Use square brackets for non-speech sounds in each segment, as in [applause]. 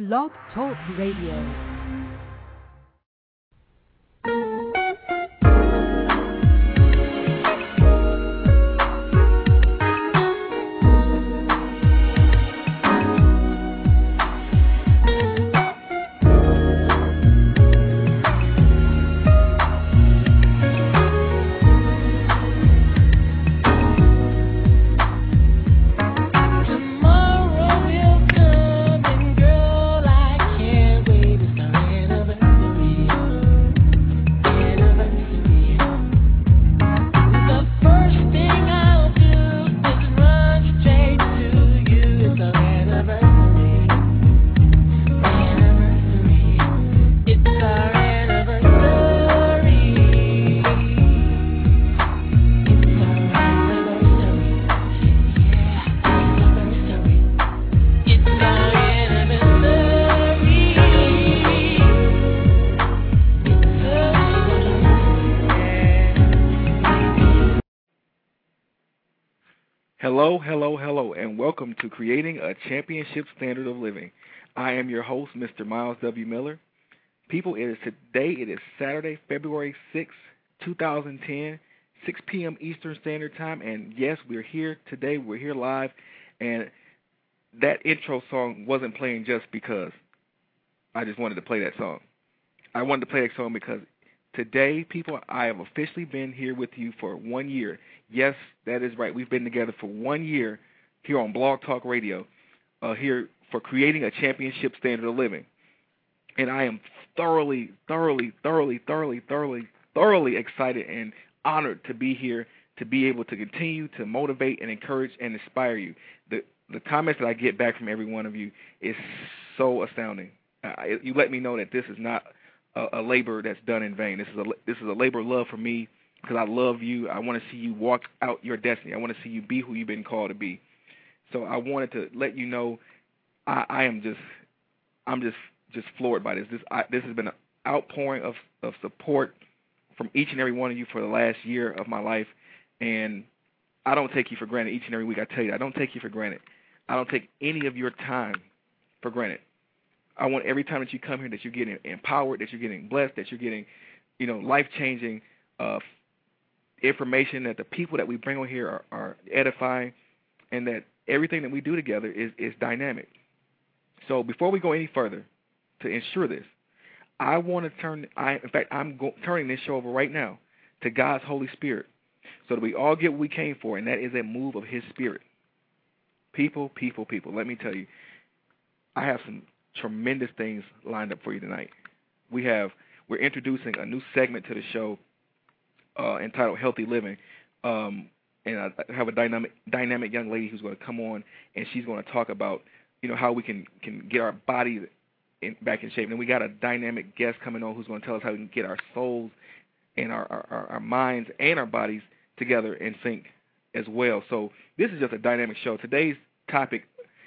Blog Talk Radio. Welcome to Creating a Championship Standard of Living. I am your host, Mr. Myles W. Miller. People, it is today, it is Saturday, February 6, 2010, 6 p.m. Eastern Standard Time, and yes, we're here today, we're here live, and that intro song wasn't playing just because I just wanted to play that song. I wanted to play that song because today, people, I have officially been here with you for one year. Yes, that is right. We've been together for one year here on Blog Talk Radio, uh, here for creating a championship standard of living. And I am thoroughly, thoroughly, thoroughly, thoroughly, thoroughly, thoroughly excited and honored to be here to be able to continue to motivate and encourage and inspire you. The the comments that I get back from every one of you is so astounding. Uh, you let me know that this is not a, a labor that's done in vain. This is a this is a labor of love for me because I love you. I want to see you walk out your destiny. I want to see you be who you've been called to be. So I wanted to let you know I, I am just I'm just just floored by this. This I, this has been an outpouring of of support from each and every one of you for the last year of my life, and I don't take you for granted each and every week. I tell you, I don't take you for granted. I don't take any of your time for granted. I want every time that you come here that you're getting empowered, that you're getting blessed, that you're getting, you know, life changing uh, information. That the people that we bring on here are, are edifying, and that everything that we do together is is dynamic. So before we go any further, to ensure this, I want to turn. I in fact I'm go, turning this show over right now to God's Holy Spirit, so that we all get what we came for, and that is a move of His Spirit. People, people, people. Let me tell you, I have some tremendous things lined up for you tonight. We have we're introducing a new segment to the show uh, entitled Healthy Living, um, and I have a dynamic dynamic young lady who's going to come on, and she's going to talk about you know how we can can get our body in, back in shape. And we got a dynamic guest coming on who's going to tell us how we can get our souls and our, our our minds and our bodies together in sync as well. So this is just a dynamic show. Today's topic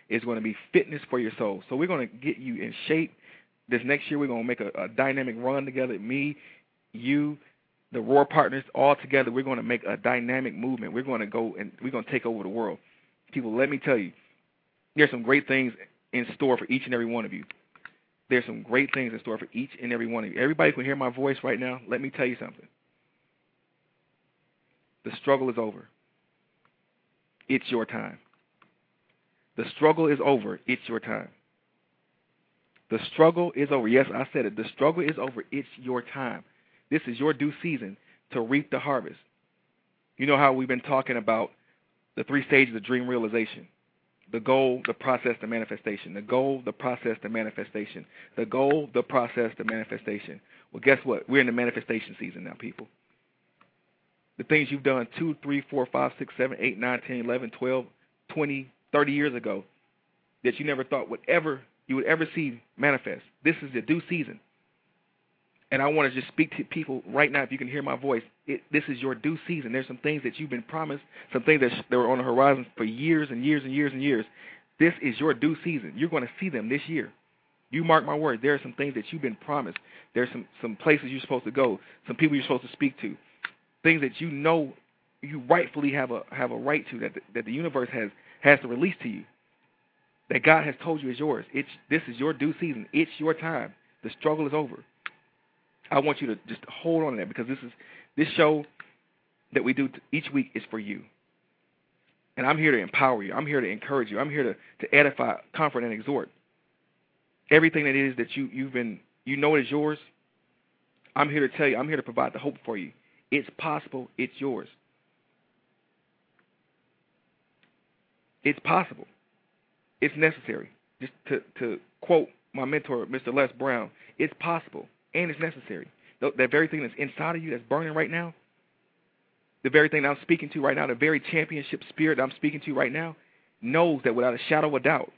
is going to be fitness for your soul. So we're going to get you in shape. This next year we're going to make a, a dynamic run together. Me, you, the Roar partners, all together. We're going to make a dynamic movement. We're going to go and we're going to take over the world. People, let me tell you, there's some great things in store for each and every one of you. There's some great things in store for each and every one of you. Everybody can hear my voice right now. Let me tell you something. The struggle is over. It's your time. The struggle is over. It's your time. The struggle is over. Yes, I said it. The struggle is over. It's your time. This is your due season to reap the harvest. You know how we've been talking about the three stages of dream realization the goal, the process, the manifestation. The goal, the process, the manifestation. The goal, the process, the manifestation. Well, guess what? We're in the manifestation season now, people. The things you've done two, three, four, five, six, seven, eight, nine, ten, eleven, twelve, twenty, thirty years ago that you never thought would ever you would ever see manifest. This is the due season. And I want to just speak to people right now. If you can hear my voice, it, this is your due season. There's some things that you've been promised, some things that, sh- that were on the horizon for years and years and years and years. This is your due season. You're going to see them this year. You mark my word. There are some things that you've been promised. There's some some places you're supposed to go. Some people you're supposed to speak to. Things that you know you rightfully have a have a right to that the, that the universe has has to release to you. that God has told you is yours. It's this is your due season. It's your time. The struggle is over. I want you to just hold on to that because this is this show that we do each week is for you. And I'm here to empower you. I'm here to encourage you. I'm here to, to edify, comfort, and exhort. Everything that it is that you, you've been you know is yours, I'm here to tell you, I'm here to provide the hope for you. It's possible, it's yours. It's possible. It's necessary. Just to, to quote my mentor, Mr. Les Brown, it's possible and it's necessary. That very thing that's inside of you that's burning right now, the very thing that I'm speaking to right now, the very championship spirit that I'm speaking to right now, knows that without a shadow of a doubt,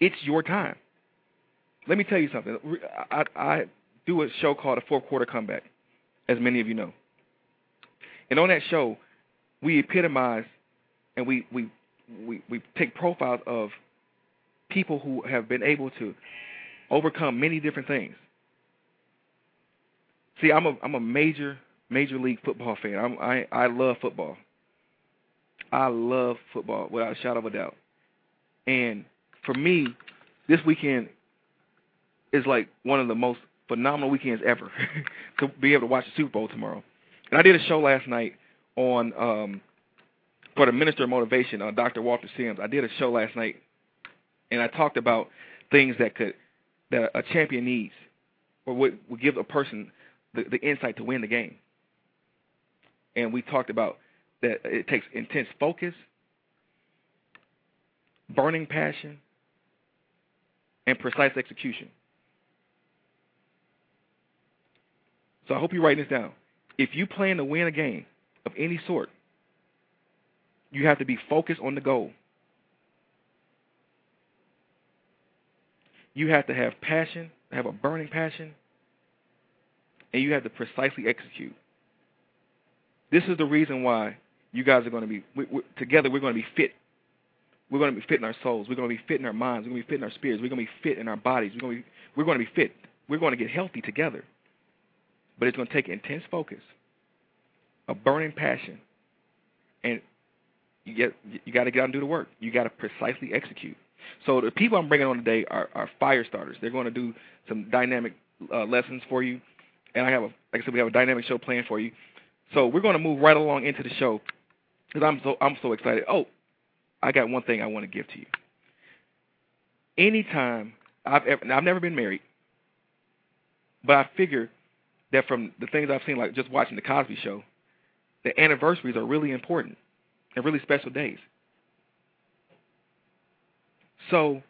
it's your time. Let me tell you something. I, I do a show called a fourth quarter comeback, as many of you know. And on that show, we epitomize and we we we, we take profiles of people who have been able to overcome many different things. See, I'm a I'm a major major league football fan. I'm, I I love football. I love football without a shadow of a doubt. And for me, this weekend is like one of the most phenomenal weekends ever [laughs] to be able to watch the Super Bowl tomorrow. And I did a show last night on um for the Minister of Motivation, uh, Dr. Walter Sims. I did a show last night, and I talked about things that could that a champion needs, or would, would give a person the, the insight to win the game. And we talked about that it takes intense focus, burning passion, and precise execution. So I hope you're writing this down. If you plan to win a game of any sort, you have to be focused on the goal. You have to have passion, have a burning passion, and you have to precisely execute. This is the reason why you guys are going to be we, we, together. We're going to be fit. We're going to be fit in our souls. We're going to be fit in our minds. We're going to be fit in our spirits. We're going to be fit in our bodies. We're going to be we're going to be fit. We're going to get healthy together. But it's going to take intense focus, a burning passion, and you get you got to get out and do the work. You got to precisely execute. So the people I'm bringing on today are, are fire starters. They're going to do some dynamic uh, lessons for you, and I have a like I said we have a dynamic show planned for you. So we're going to move right along into the show because I'm so I'm so excited. Oh, I got one thing I want to give to you. Anytime I've ever I've never been married, but I figure that from the things I've seen, like just watching the Cosby Show, the anniversaries are really important and really special days. So,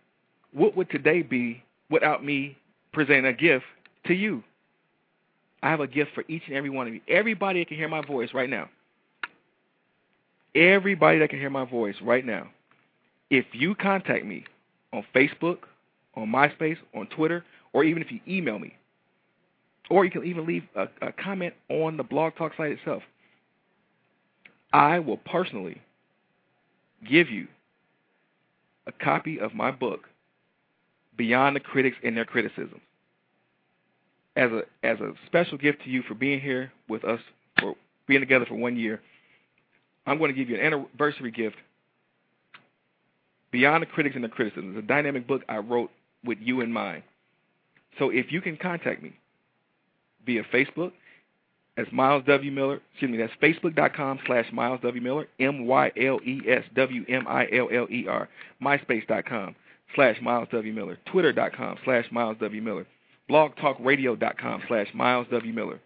what would today be without me presenting a gift to you? I have a gift for each and every one of you. Everybody that can hear my voice right now. Everybody that can hear my voice right now. If you contact me on Facebook, on MySpace, on Twitter, or even if you email me, or you can even leave a, a comment on the Blog Talk site itself, I will personally give you a copy of my book, Beyond the Critics and Their Criticism, as a as a special gift to you for being here with us for being together for one year. I'm going to give you an anniversary gift, Beyond the Critics and the Criticism. It's a dynamic book I wrote with you in mind. So if you can contact me via Facebook, as Myles W. Miller. Excuse me, that's facebook.com slash Myles W. Miller, M-Y-L-E-S-W-M-I-L-L-E-R, myspace.com slash Myles W. Miller, twitter.com slash Myles W. Miller, blogtalkradio.com slash Myles W. Miller.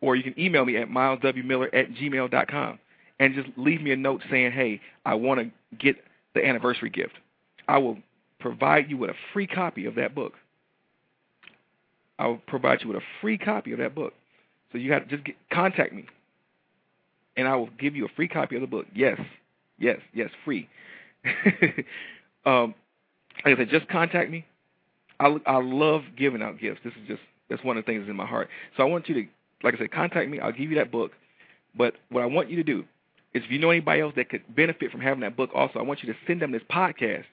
Or you can email me at myleswmiller at gmail.com and just leave me a note saying, hey, I want to get the anniversary gift. I will provide you with a free copy of that book. I will provide you with a free copy of that book. So you have to just get, contact me, and I will give you a free copy of the book. Yes, yes, yes, free. [laughs] um, like I said, just contact me. I I love giving out gifts. This is just that's one of the things that's in my heart. So I want you to, like I said, contact me. I'll give you that book. But what I want you to do is, if you know anybody else that could benefit from having that book, also, I want you to send them this podcast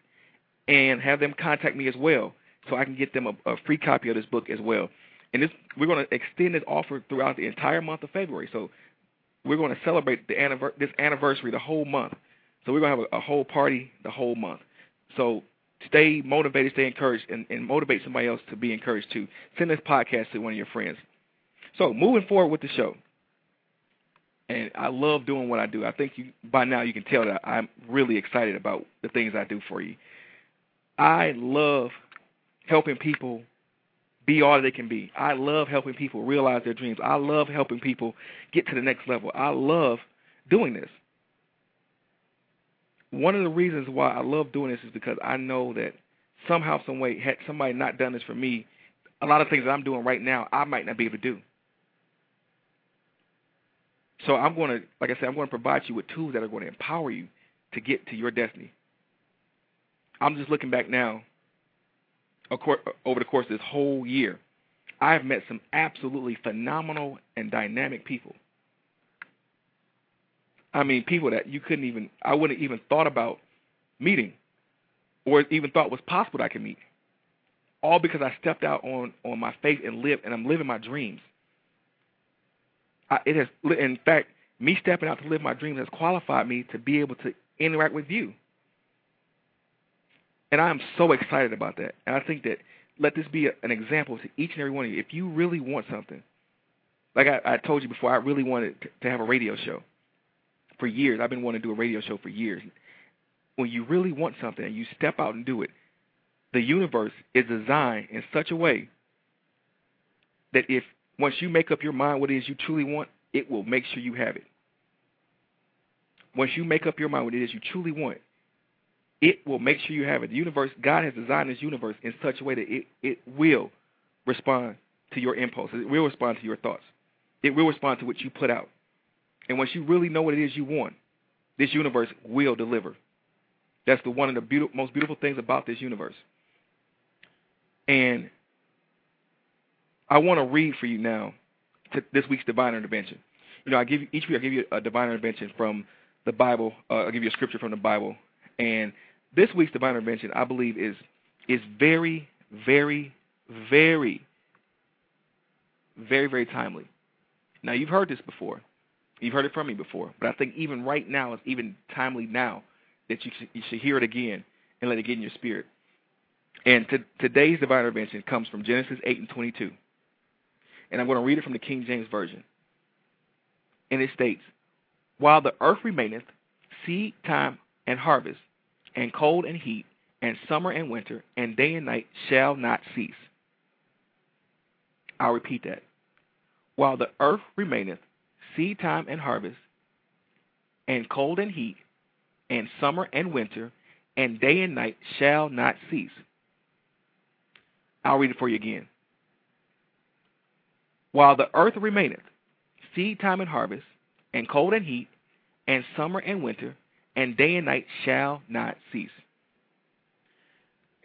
and have them contact me as well, so I can get them a, a free copy of this book as well and this we're going to extend this offer throughout the entire month of February. So we're going to celebrate the anniver- this anniversary the whole month. So we're going to have a, a whole party the whole month. So stay motivated, stay encouraged, and, and motivate somebody else to be encouraged too. Send this podcast to one of your friends. So moving forward with the show, and I love doing what I do. I think you by now you can tell that I'm really excited about the things I do for you. I love helping people be all that they can be. I love helping people realize their dreams. I love helping people get to the next level. I love doing this. One of the reasons why I love doing this is because I know that somehow, some way, had somebody not done this for me, a lot of things that I'm doing right now, I might not be able to do. So I'm going to, like I said, I'm going to provide you with tools that are going to empower you to get to your destiny. I'm just looking back now over the course of this whole year. I've met some absolutely phenomenal and dynamic people. I mean, people that you couldn't even, I wouldn't even thought about meeting or even thought was possible that I could meet. All because I stepped out on, on my faith and lived, and I'm living my dreams. I, it has, in fact, me stepping out to live my dreams has qualified me to be able to interact with you. And I am so excited about that. And I think that let this be a, an example to each and every one of you. If you really want something, like I, I told you before, I really wanted to, to have a radio show for years. I've been wanting to do a radio show for years. When you really want something and you step out and do it, the universe is designed in such a way that if once you make up your mind what it is you truly want, it will make sure you have it. Once you make up your mind what it is you truly want, it will make sure you have it. The universe, God has designed this universe in such a way that it, it will respond to your impulses. It will respond to your thoughts. It will respond to what you put out. And once you really know what it is you want, this universe will deliver. That's the one of the beautiful, most beautiful things about this universe. And I want to read for you now this week's divine intervention. You know, I give you each week I give you a divine intervention from the Bible. Uh, I'll give you a scripture from the Bible, and this week's divine intervention, I believe, is is very, very, very, very, very timely. Now you've heard this before, you've heard it from me before, but I think even right now, it's even timely now that you should, you should hear it again and let it get in your spirit. And to, today's divine intervention comes from Genesis 8 and 22. And I'm going to read it from the King James Version. And it states, While the earth remaineth, seed time and harvest, and cold and heat, and summer and winter, and day and night shall not cease. I'll repeat that. While the earth remaineth, seed time and harvest, and cold and heat, and summer and winter, and day and night shall not cease. I'll read it for you again. While the earth remaineth, seed time and harvest, and cold and heat, and summer and winter, and day and night shall not cease.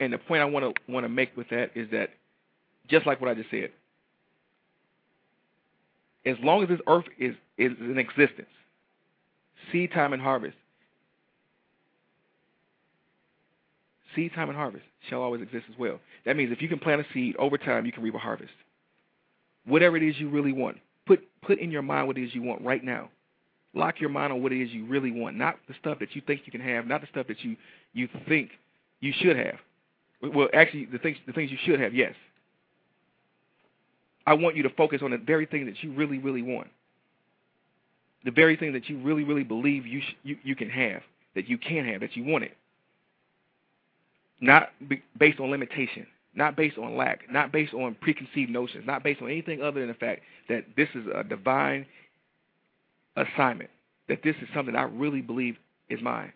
And the point I want to want to make with that is that, just like what I just said, as long as this earth is is in existence, seed time and harvest, seed time and harvest shall always exist as well. That means if you can plant a seed, over time you can reap a harvest. Whatever it is you really want, put put in your mind what it is you want right now. Lock your mind on what it is you really want, not the stuff that you think you can have, not the stuff that you you think you should have. Well, actually, the things the things you should have, yes. I want you to focus on the very thing that you really, really want. The very thing that you really, really believe you sh- you, you can have, that you can have, that you want it. Not be- based on limitation, not based on lack, not based on preconceived notions, not based on anything other than the fact that this is a divine assignment, that this is something I really believe is mine.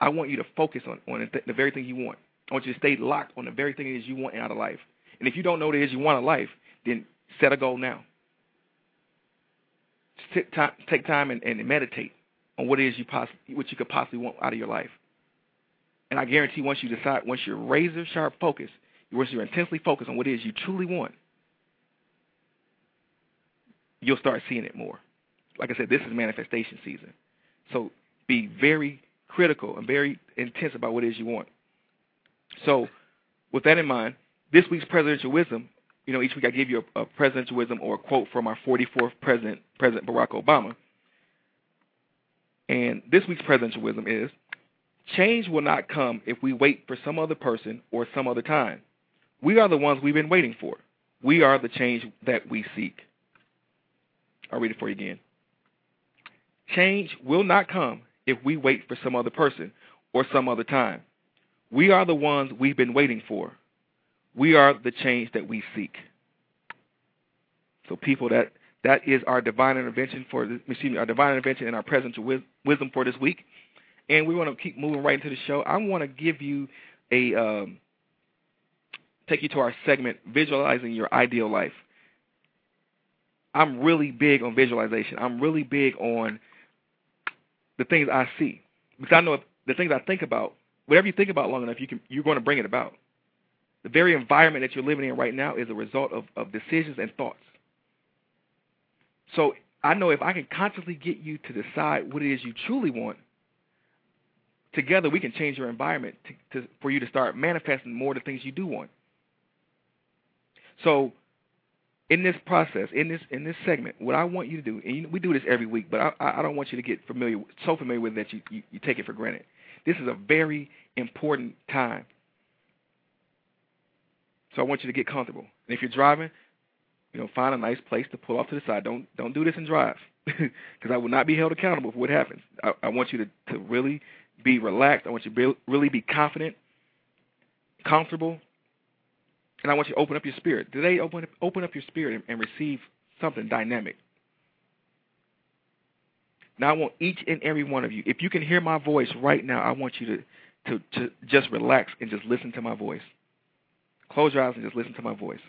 I want you to focus on, on the very thing you want. I want you to stay locked on the very thing is you want out of life. And if you don't know what it is you want of life, then set a goal now. Take time, take time and, and meditate on what it is you what you could possibly want out of your life. And I guarantee once you decide, once you're razor sharp focused, once you're intensely focused on what it is you truly want, you'll start seeing it more like I said, this is manifestation season. So be very critical and very intense about what it is you want. So with that in mind, this week's presidential wisdom, you know, each week I give you a, a presidential wisdom or a quote from our 44th president, President Barack Obama. And this week's presidential wisdom is, Change will not come if we wait for some other person or some other time. We are the ones we've been waiting for. We are the change that we seek. I'll read it for you again. Change will not come if we wait for some other person or some other time. We are the ones we've been waiting for. We are the change that we seek. So, people, that that is our divine intervention for the, excuse me, our divine intervention and our presence wisdom for this week. And we want to keep moving right into the show. I want to give you a um, take you to our segment, visualizing your ideal life. I'm really big on visualization. I'm really big on the things I see because I know the things I think about, whatever you think about long enough, you can you're going to bring it about. The very environment that you're living in right now is a result of, of decisions and thoughts. So I know if I can constantly get you to decide what it is you truly want, together we can change your environment to, to, for you to start manifesting more of the things you do want. So in this process, in this in this segment, what I want you to do, and you, we do this every week, but I, I don't want you to get familiar, so familiar with it that you, you, you take it for granted. This is a very important time. So I want you to get comfortable. And if you're driving, you know, find a nice place to pull off to the side. Don't don't do this and drive, [laughs] because I will not be held accountable for what happens. I, I want you to to really be relaxed. I want you to be, really be confident, comfortable, and I want you to open up your spirit. Today, open open up your spirit and, and receive something dynamic. Now, I want each and every one of you, if you can hear my voice right now, I want you to, to, to just relax and just listen to my voice. Close your eyes and just listen to my voice.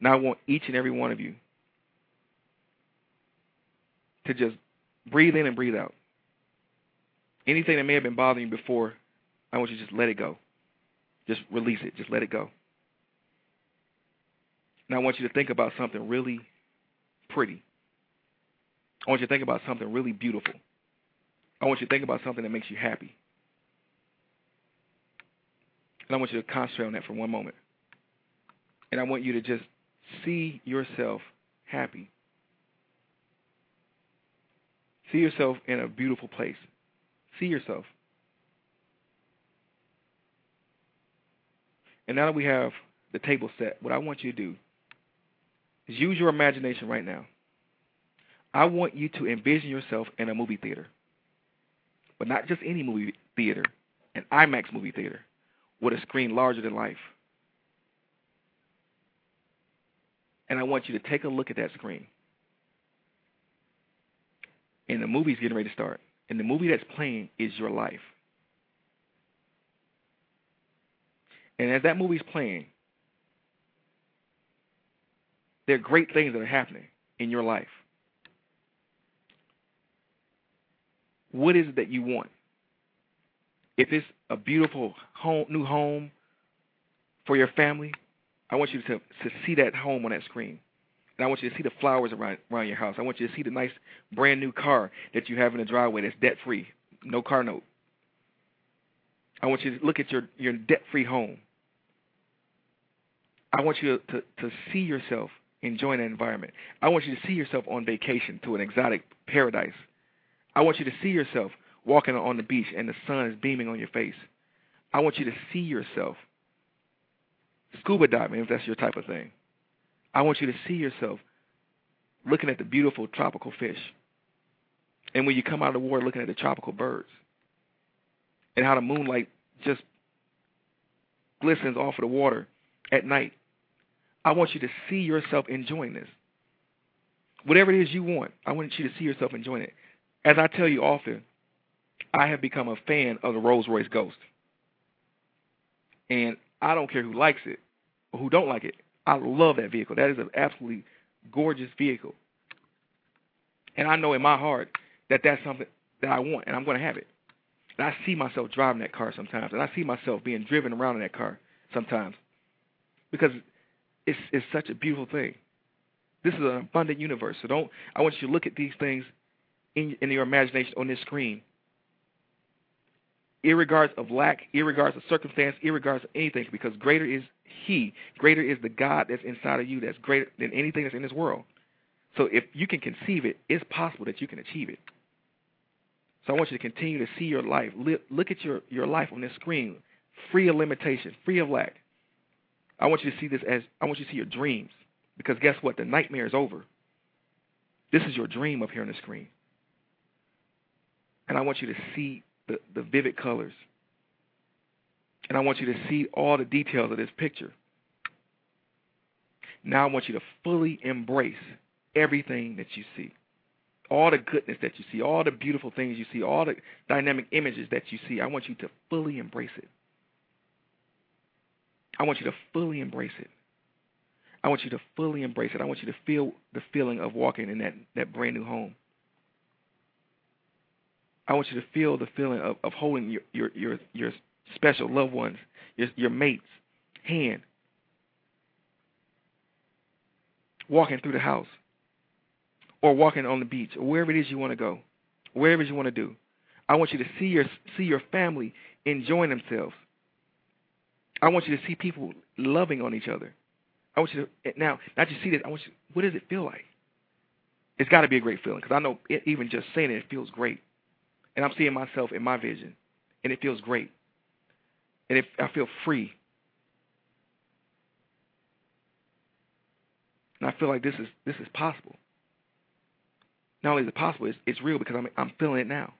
Now, I want each and every one of you to just breathe in and breathe out. Anything that may have been bothering you before, I want you to just let it go. Just release it. Just let it go. Now I want you to think about something really pretty. I want you to think about something really beautiful. I want you to think about something that makes you happy. And I want you to concentrate on that for one moment. And I want you to just see yourself happy. See yourself in a beautiful place. See yourself. And now that we have the table set, what I want you to do is use your imagination right now. I want you to envision yourself in a movie theater, but not just any movie theater, an IMAX movie theater with a screen larger than life. And I want you to take a look at that screen. And the movie's getting ready to start. And the movie that's playing is your life. And as that movie's playing, there are great things that are happening in your life. What is it that you want? If it's a beautiful home, new home for your family, I want you to to see that home on that screen. And I want you to see the flowers around around your house. I want you to see the nice brand new car that you have in the driveway that's debt free, no car note. I want you to look at your your debt free home. I want you to, to, to see yourself enjoying that environment. I want you to see yourself on vacation to an exotic paradise. I want you to see yourself walking on the beach and the sun is beaming on your face. I want you to see yourself scuba diving if that's your type of thing. I want you to see yourself looking at the beautiful tropical fish. And when you come out of the water, looking at the tropical birds. And how the moonlight just glistens off of the water at night. I want you to see yourself enjoying this. Whatever it is you want, I want you to see yourself enjoying it. As I tell you often, I have become a fan of the Rolls Royce Ghost. And I don't care who likes it or who don't like it. I love that vehicle. That is an absolutely gorgeous vehicle. And I know in my heart that that's something that I want, and I'm going to have it. And I see myself driving that car sometimes, and I see myself being driven around in that car sometimes because it's it's such a beautiful thing. This is an abundant universe. So don't I want you to look at these things in in your imagination on this screen. Irregardless of lack, irregardless of circumstance, irregardless of anything, because greater is He, greater is the God that's inside of you that's greater than anything that's in this world. So if you can conceive it, it's possible that you can achieve it. So I want you to continue to see your life. Look at your, your life on this screen, free of limitation, free of lack. I want you to see this as I want you to see your dreams. Because guess what? The nightmare is over. This is your dream up here on the screen. And I want you to see the, the vivid colors. And I want you to see all the details of this picture. Now I want you to fully embrace everything that you see. All the goodness that you see, all the beautiful things you see, all the dynamic images that you see. I want you to fully embrace it. I want you to fully embrace it. I want you to fully embrace it. I want you to feel the feeling of walking in that, that brand new home. I want you to feel the feeling of, of holding your, your, your, your special loved ones, your, your mates, hand, walking through the house, or walking on the beach, or wherever it is you want to go, wherever you want to do. I want you to see your see your family enjoying themselves. I want you to see people loving on each other. I want you to now not just see this. I want you. What does it feel like? It's got to be a great feeling because I know it, even just saying it, it feels great, and I'm seeing myself in my vision, and it feels great, and it, I feel free, and I feel like this is this is possible. Not only is it possible, it's, it's real because I'm I'm feeling it now,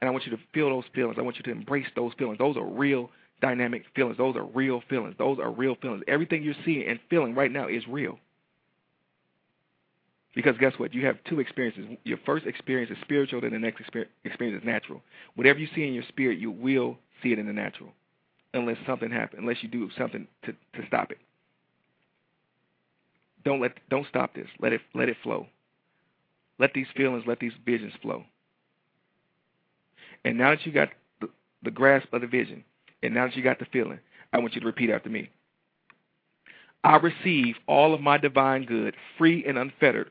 and I want you to feel those feelings. I want you to embrace those feelings. Those are real dynamic feelings. Those are real feelings. Those are real feelings. Everything you're seeing and feeling right now is real. Because guess what? You have two experiences. Your first experience is spiritual, then the next experience is natural. Whatever you see in your spirit, you will see it in the natural, unless something happens, unless you do something to, to stop it. Don't let don't stop this. Let it let it flow. Let these feelings, let these visions flow. And now that you got the, the grasp of the vision, and now that you got the feeling, I want you to repeat after me. I receive all of my divine good free and unfettered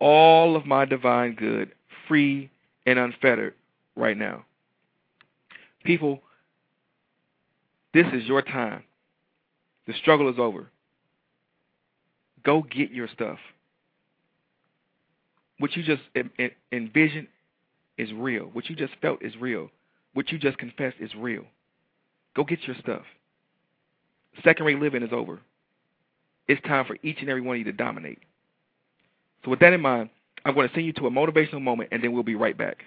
all of my divine good free and unfettered right now. People, this is your time. The struggle is over. Go get your stuff. What you just envisioned is real. What you just felt is real. What you just confessed is real. Go get your stuff. Second rate living is over. It's time for each and every one of you to dominate. So, with that in mind, I'm going to send you to a motivational moment, and then we'll be right back.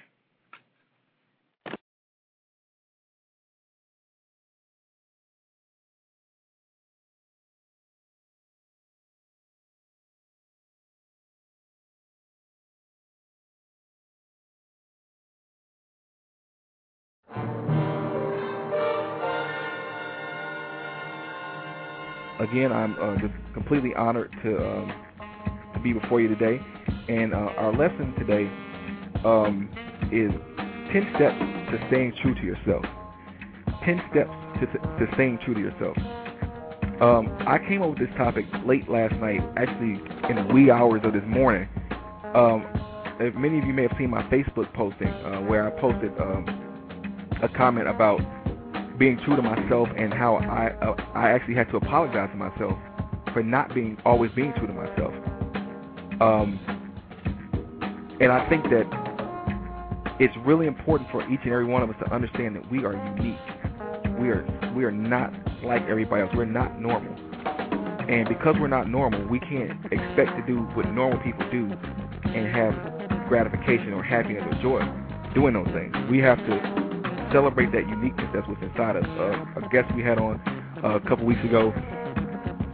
again, I'm uh, just completely honored to um, be before you today. And uh, our lesson today um, is 10 steps to staying true to yourself. 10 steps to, to staying true to yourself. Um, I came up with this topic late last night, actually in the wee hours of this morning. Um, many of you may have seen my Facebook posting uh, where I posted um, a comment about being true to myself and how I uh, I actually had to apologize to myself for not being always being true to myself. Um, and I think that it's really important for each and every one of us to understand that we are unique. We are we are not like everybody else. We're not normal. And because we're not normal, we can't expect to do what normal people do and have gratification or happiness or joy. doing those things. We have to celebrate that uniqueness that's what's inside us. Uh, a guest we had on uh, a couple weeks ago,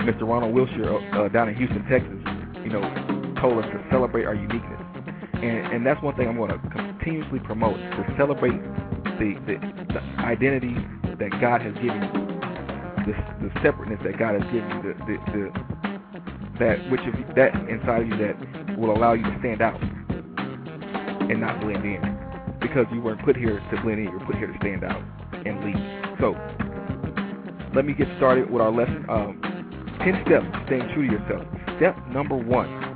Mr. Ronald Wilshire uh, down in Houston, Texas, you know, told us to celebrate our uniqueness. And, and that's one thing I'm going to continuously promote, to celebrate the, the, the identity that God has given you, the, the separateness that God has given you, the, the, the that which of that inside of you that will allow you to stand out and not blend in, because you weren't put here to blend in, you were put here to stand out and lead. So let me get started with our lesson. Um, Ten steps to staying true to yourself. Step number one,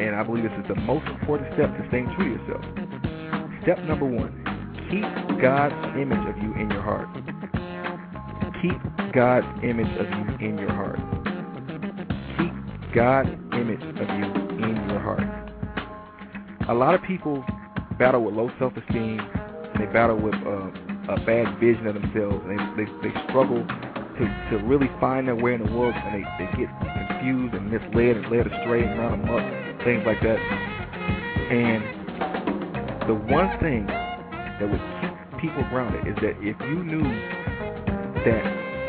and I believe this is the most important step to staying true to yourself. Step number one, keep God's image of you in your heart. Keep God's image of you in your heart. Keep God's image of you in your heart. A lot of people battle with low self-esteem, and they battle with uh, a bad vision of themselves, and they, they, they struggle to, to really find their way in the world, and they, they get confused and misled and led astray and run amok, things like that. And the one thing that would keep people grounded is that if you knew that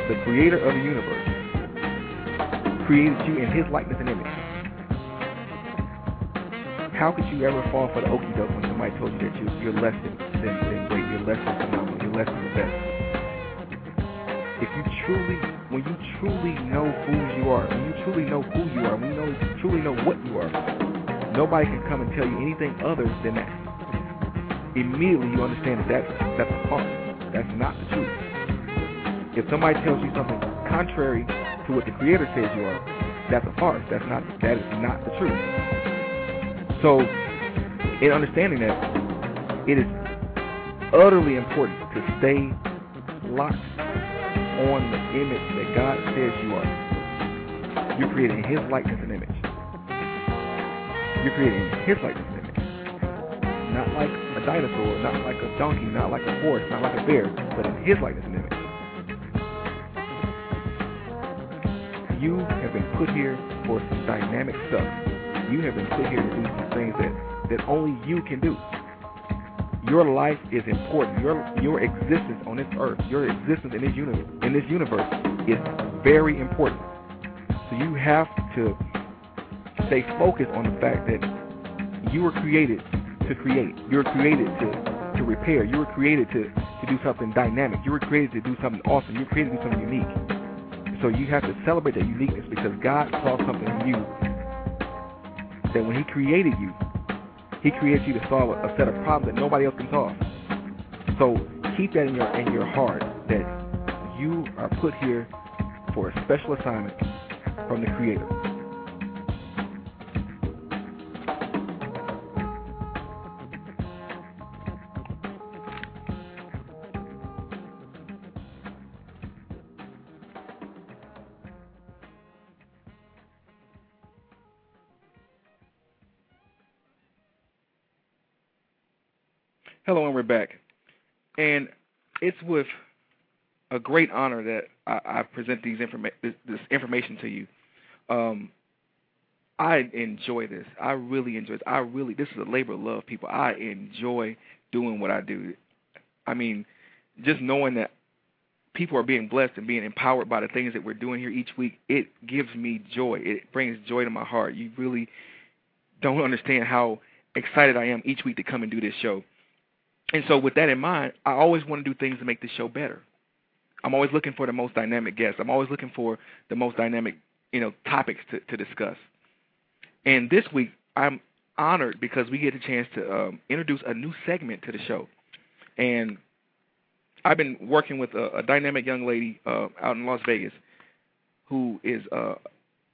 the creator of the universe created you in his likeness and image, how could you ever fall for the okey doke when somebody told you that you, you're less than, than, than great, you're less than phenomenal, you're less than the best? If you truly, when you truly know who you are, when you truly know who you are, when you know, truly know what you are, nobody can come and tell you anything other than that. Immediately you understand that that's, that's a farce. That's not the truth. If somebody tells you something contrary to what the Creator says you are, that's a farce. That's not that is not the truth. So, in understanding that, it is utterly important to stay locked on the image that God says you are. You're created in His likeness and image. You're creating His likeness. Not like a dinosaur, not like a donkey, not like a horse, not like a bear, but in His likeness and image. You have been put here for some dynamic stuff. You have been put here to do some things that, that only you can do. Your life is important. Your your existence on this earth, your existence in this universe, in this universe is very important. So you have to stay focused on the fact that you were created to create. You were created to to repair. You were created to to do something dynamic. You were created to do something awesome. You were created to do something unique. So you have to celebrate that uniqueness because God saw something in you that when He created you, He created you to solve a set of problems that nobody else can solve. So keep that in your in your heart that you are put here for a special assignment from the Creator. Hello, and we're back. And it's with a great honor that I, I present these informa- this, this information to you. Um, I enjoy this. I really enjoy this. I really this is a labor of love, people. I enjoy doing what I do. I mean, just knowing that people are being blessed and being empowered by the things that we're doing here each week, it gives me joy. It brings joy to my heart. You really don't understand how excited I am each week to come and do this show. And so, with that in mind, I always want to do things to make the show better. I'm always looking for the most dynamic guests. I'm always looking for the most dynamic, you know, topics to, to discuss. And this week, I'm honored because we get a chance to um, introduce a new segment to the show. And I've been working with a, a dynamic young lady uh, out in Las Vegas who is uh,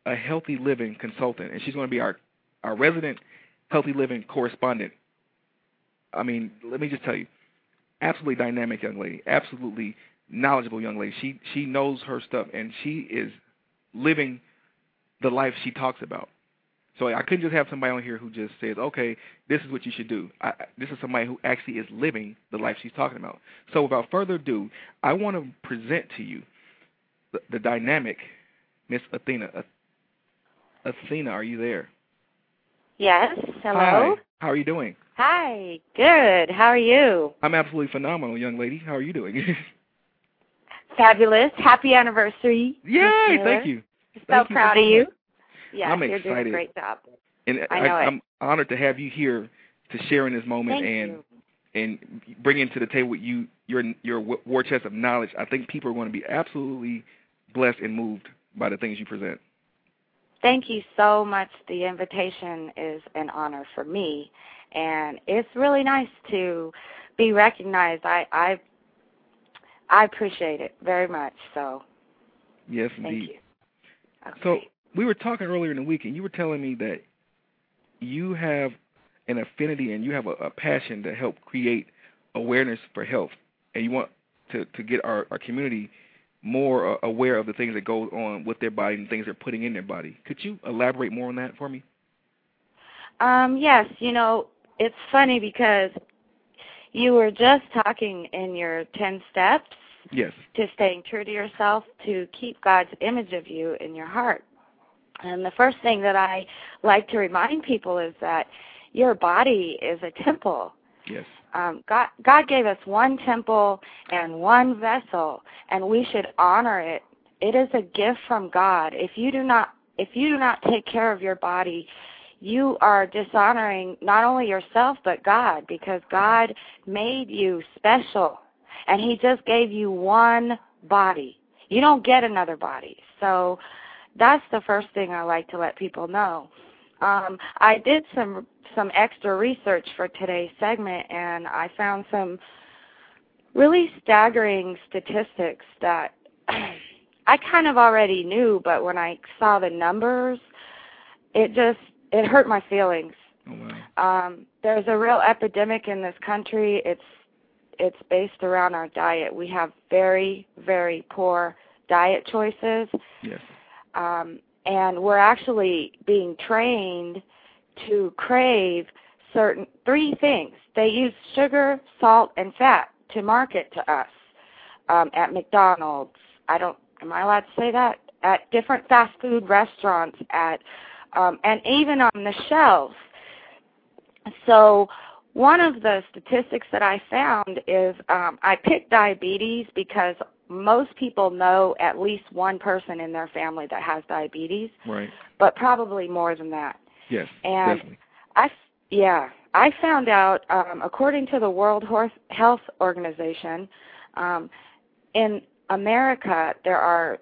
a healthy living consultant, and she's going to be our our resident healthy living correspondent I mean, let me just tell you, absolutely dynamic young lady, absolutely knowledgeable young lady. She she knows her stuff, and she is living the life she talks about. So I couldn't just have somebody on here who just says, "Okay, this is what you should do." I, this is somebody who actually is living the life she's talking about. So without further ado, I want to present to you the, the dynamic Miss Athena. Athena, are you there? Yes. Hello. Hi. How are you doing? Hi, good. How are you? I'm absolutely phenomenal, young lady. How are you doing? [laughs] Fabulous. Happy anniversary. Yay! Thank you. So Thank proud so of you. Yeah, I'm you're doing a great job. And I know it. am honored to have you here to share in this moment Thank and you. and bring into the table you your your war chest of knowledge. I think people are going to be absolutely blessed and moved by the things you present. Thank you so much. The invitation is an honor for me, and it's really nice to be recognized. I I I appreciate it very much. So Yes, thank indeed. you. So we were talking earlier in the week, and you were telling me that you have an affinity and you have a, a passion to help create awareness for health, and you want to to get our, our community more uh, aware of the things that go on with their body and things they're putting in their body. Could you elaborate more on that for me? Um, yes, you know, it's funny because you were just talking in your 10 steps Yes. to staying true to yourself to keep God's image of you in your heart. And the first thing that I like to remind people is that your body is a temple. Yes. Um, God, God gave us one temple and one vessel, and we should honor it. It is a gift from God. If you do not, if you do not take care of your body, you are dishonoring not only yourself but God, because God made you special, and He just gave you one body. You don't get another body. So that's the first thing I like to let people know. Um, I did some some extra research for today's segment, and I found some really staggering statistics that [clears throat] I kind of already knew, but when I saw the numbers, it just it hurt my feelings. Oh wow. Um, there's a real epidemic in this country. It's it's based around our diet. We have very very poor diet choices Yes. um, and we're actually being trained to crave certain three things. They use sugar, salt, and fat to market to us um, at McDonald's. I don't. Am I allowed to say that? At different fast food restaurants, at um, and even on the shelves. So one of the statistics that I found is um, I picked diabetes because most people know at least one person in their family that has diabetes, Right. but probably more than that. Yes. And definitely. I, yeah, I found out um, according to the World Health Organization, um, in America there are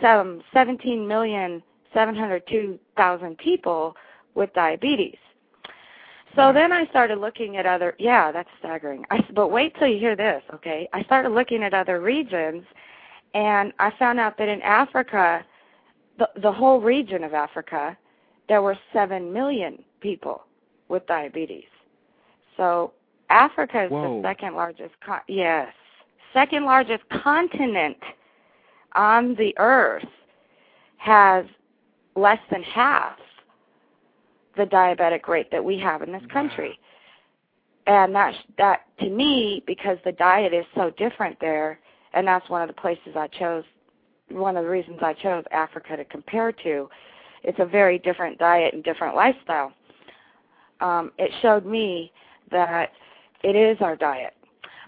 some 17 million 702,000 people with diabetes. So then I started looking at other. Yeah, that's staggering. I, but wait till you hear this, okay? I started looking at other regions, and I found out that in Africa, the the whole region of Africa, there were seven million people with diabetes. So Africa is Whoa. the second largest. Yes, second largest continent on the earth has less than half the diabetic rate that we have in this country. And that that to me because the diet is so different there and that's one of the places I chose one of the reasons I chose Africa to compare to. It's a very different diet and different lifestyle. Um, it showed me that it is our diet.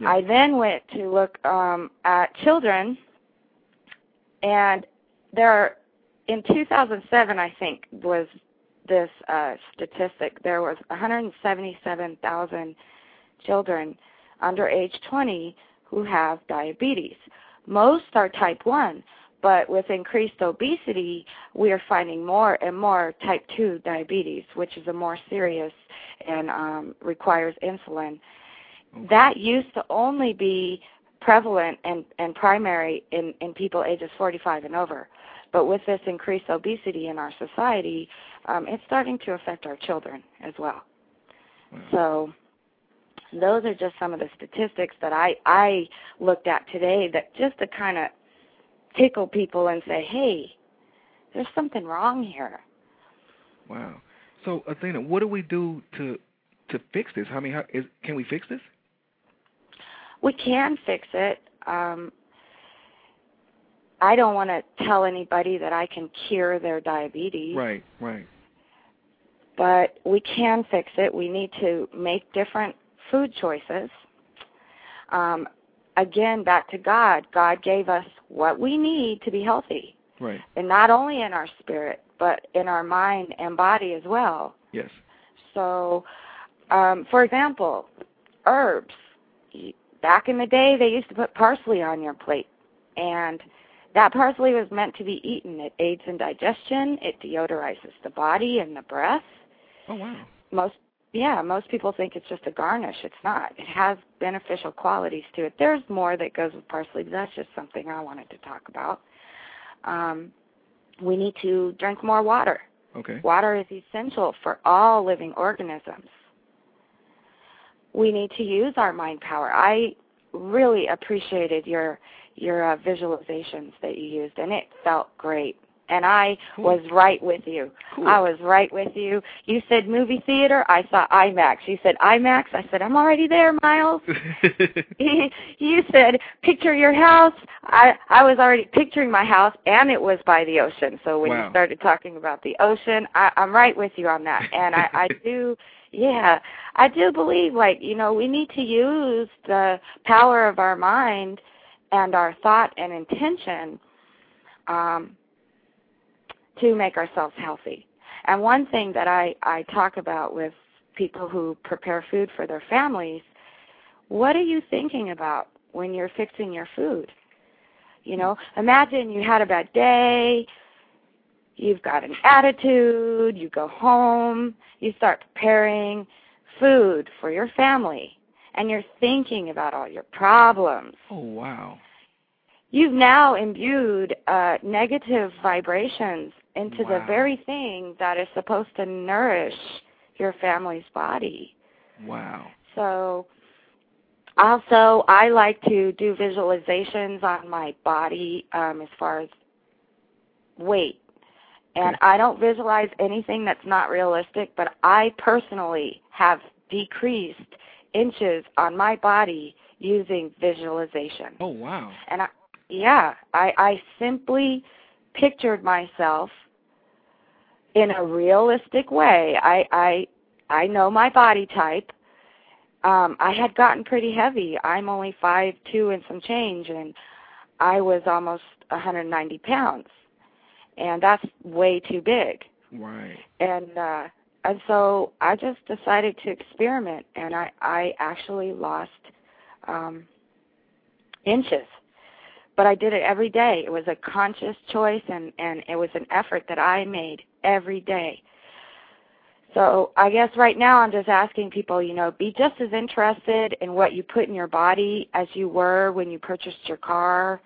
Yeah. I then went to look um, at children, and there are, in 2007, I think, was this uh, statistic. There was 177,000 children under age 20 who have diabetes. Most are type 1, but with increased obesity, we are finding more and more type 2 diabetes, which is a more serious and um, requires insulin. Okay. That used to only be prevalent and, and primary in, in people ages 45 and over. But with this increased obesity in our society, um, it's starting to affect our children as well. Wow. So those are just some of the statistics that I, I looked at today that just to kind of tickle people and say, hey, there's something wrong here. Wow. So Athena, what do we do to to fix this? I mean, how, is, can we fix this? We can fix it. Um, I don't want to tell anybody that I can cure their diabetes. Right. Right. but we can fix it. We need to make different food choices. Um, again, back to God. God gave us what we need to be healthy, Right. and not only in our spirit, but in our mind and body as well. Yes. So, um, for example, herbs. Back in the day, they used to put parsley on your plate, and that parsley was meant to be eaten. It aids in digestion. It deodorizes the body and the breath. Oh wow. Most, yeah, most people think it's just a garnish. It's not. It has beneficial qualities to it. There's more that goes with parsley, but that's just something I wanted to talk about. Um, we need to drink more water. Okay. Water is essential for all living organisms. We need to use our mind power. I really appreciated your your uh, visualizations that you used, and it felt great. And I Cool. was right with you. Cool. I was right with you. You said movie theater. I saw IMAX. You said IMAX. I said I'm already there, Myles. [laughs] [laughs] you said picture your house. I I was already picturing my house, and it was by the ocean. So when Wow. you started talking about the ocean, I, I'm right with you on that. And I, I [laughs] do, yeah, I do believe like you know we need to use the power of our mind and our thought and intention um, to make ourselves healthy. And one thing that I I talk about with people who prepare food for their families what are you thinking about when you're fixing your food? You know, imagine you had a bad day, you've got an attitude, you go home, you start preparing food for your family, and you're thinking about all your problems. oh wow. You've now imbued uh, negative vibrations into the very thing that is supposed to nourish your family's body. Wow. So also I like to do visualizations on my body um as far as weight. And. I don't visualize anything that's not realistic, but I personally have decreased inches on my body using visualization. Oh wow. And I yeah, I I simply pictured myself in a realistic way. I I I know my body type. Um I had gotten pretty heavy. I'm only five two and some change and I was almost 190 pounds. And that's way too big Right. and uh and so I just decided to experiment and I I actually lost um inches but I did it every day it was a conscious choice and and it was an effort that I made every day so I guess right now I'm just asking people you know be just as interested in what you put in your body as you were when you purchased your car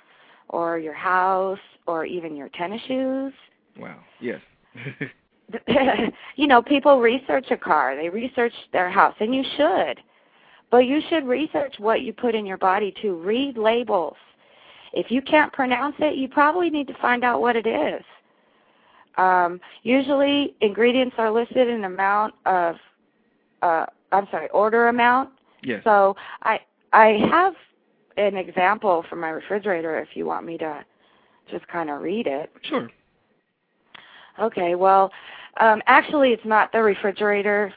or your house or even your tennis shoes Wow. Yes. [laughs] [coughs] you know, people research a car, they research their house, and you should. But you should research what you put in your body to Read labels. If you can't pronounce it, you probably need to find out what it is. Um, usually, ingredients are listed in amount of, uh, I'm sorry, order amount. yes. So I I have an example from my refrigerator if you want me to just kind of read it. Sure. Okay, well, um, actually, it's not the refrigerator.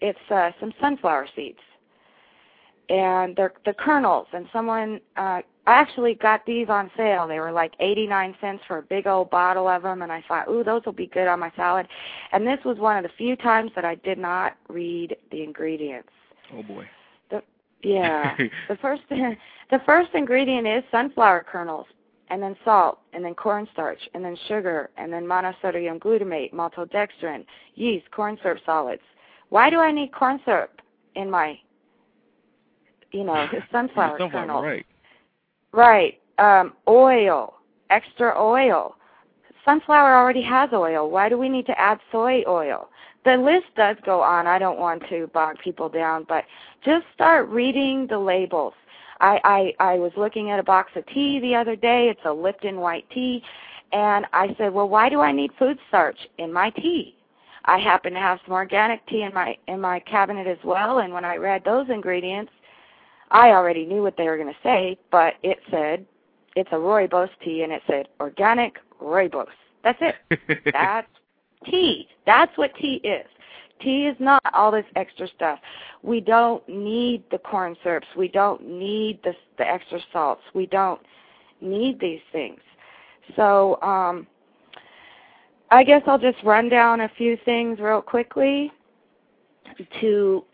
It's uh, some sunflower seeds, and they're the kernels. And someone, uh, I actually got these on sale. They were like 89 cents for a big old bottle of them, and I thought, ooh, those will be good on my salad. And this was one of the few times that I did not read the ingredients. Oh boy. The, Yeah. [laughs] the first [laughs] the first ingredient is sunflower kernels and then salt and then cornstarch and then sugar and then monosodium glutamate maltodextrin yeast corn syrup solids. Why do i need corn syrup in my you know [laughs] sunflower kernels Right. right um oil extra oil. Sunflower already has oil. Why do we need to add soy oil? The list does go on. I don't want to bog people down but just start reading the labels I, I I was looking at a box of tea the other day. It's a Lipton white tea, and I said, "Well, why do I need food starch in my tea?" I happen to have some organic tea in my in my cabinet as well, and when I read those ingredients, I already knew what they were going to say, but it said it's a rooibos tea, and it said organic rooibos. That's it. [laughs] That's tea. That's what tea is. Tea is not all this extra stuff. We don't need the corn syrups. We don't need the the extra salts. We don't need these things. So um I guess I'll just run down a few things real quickly to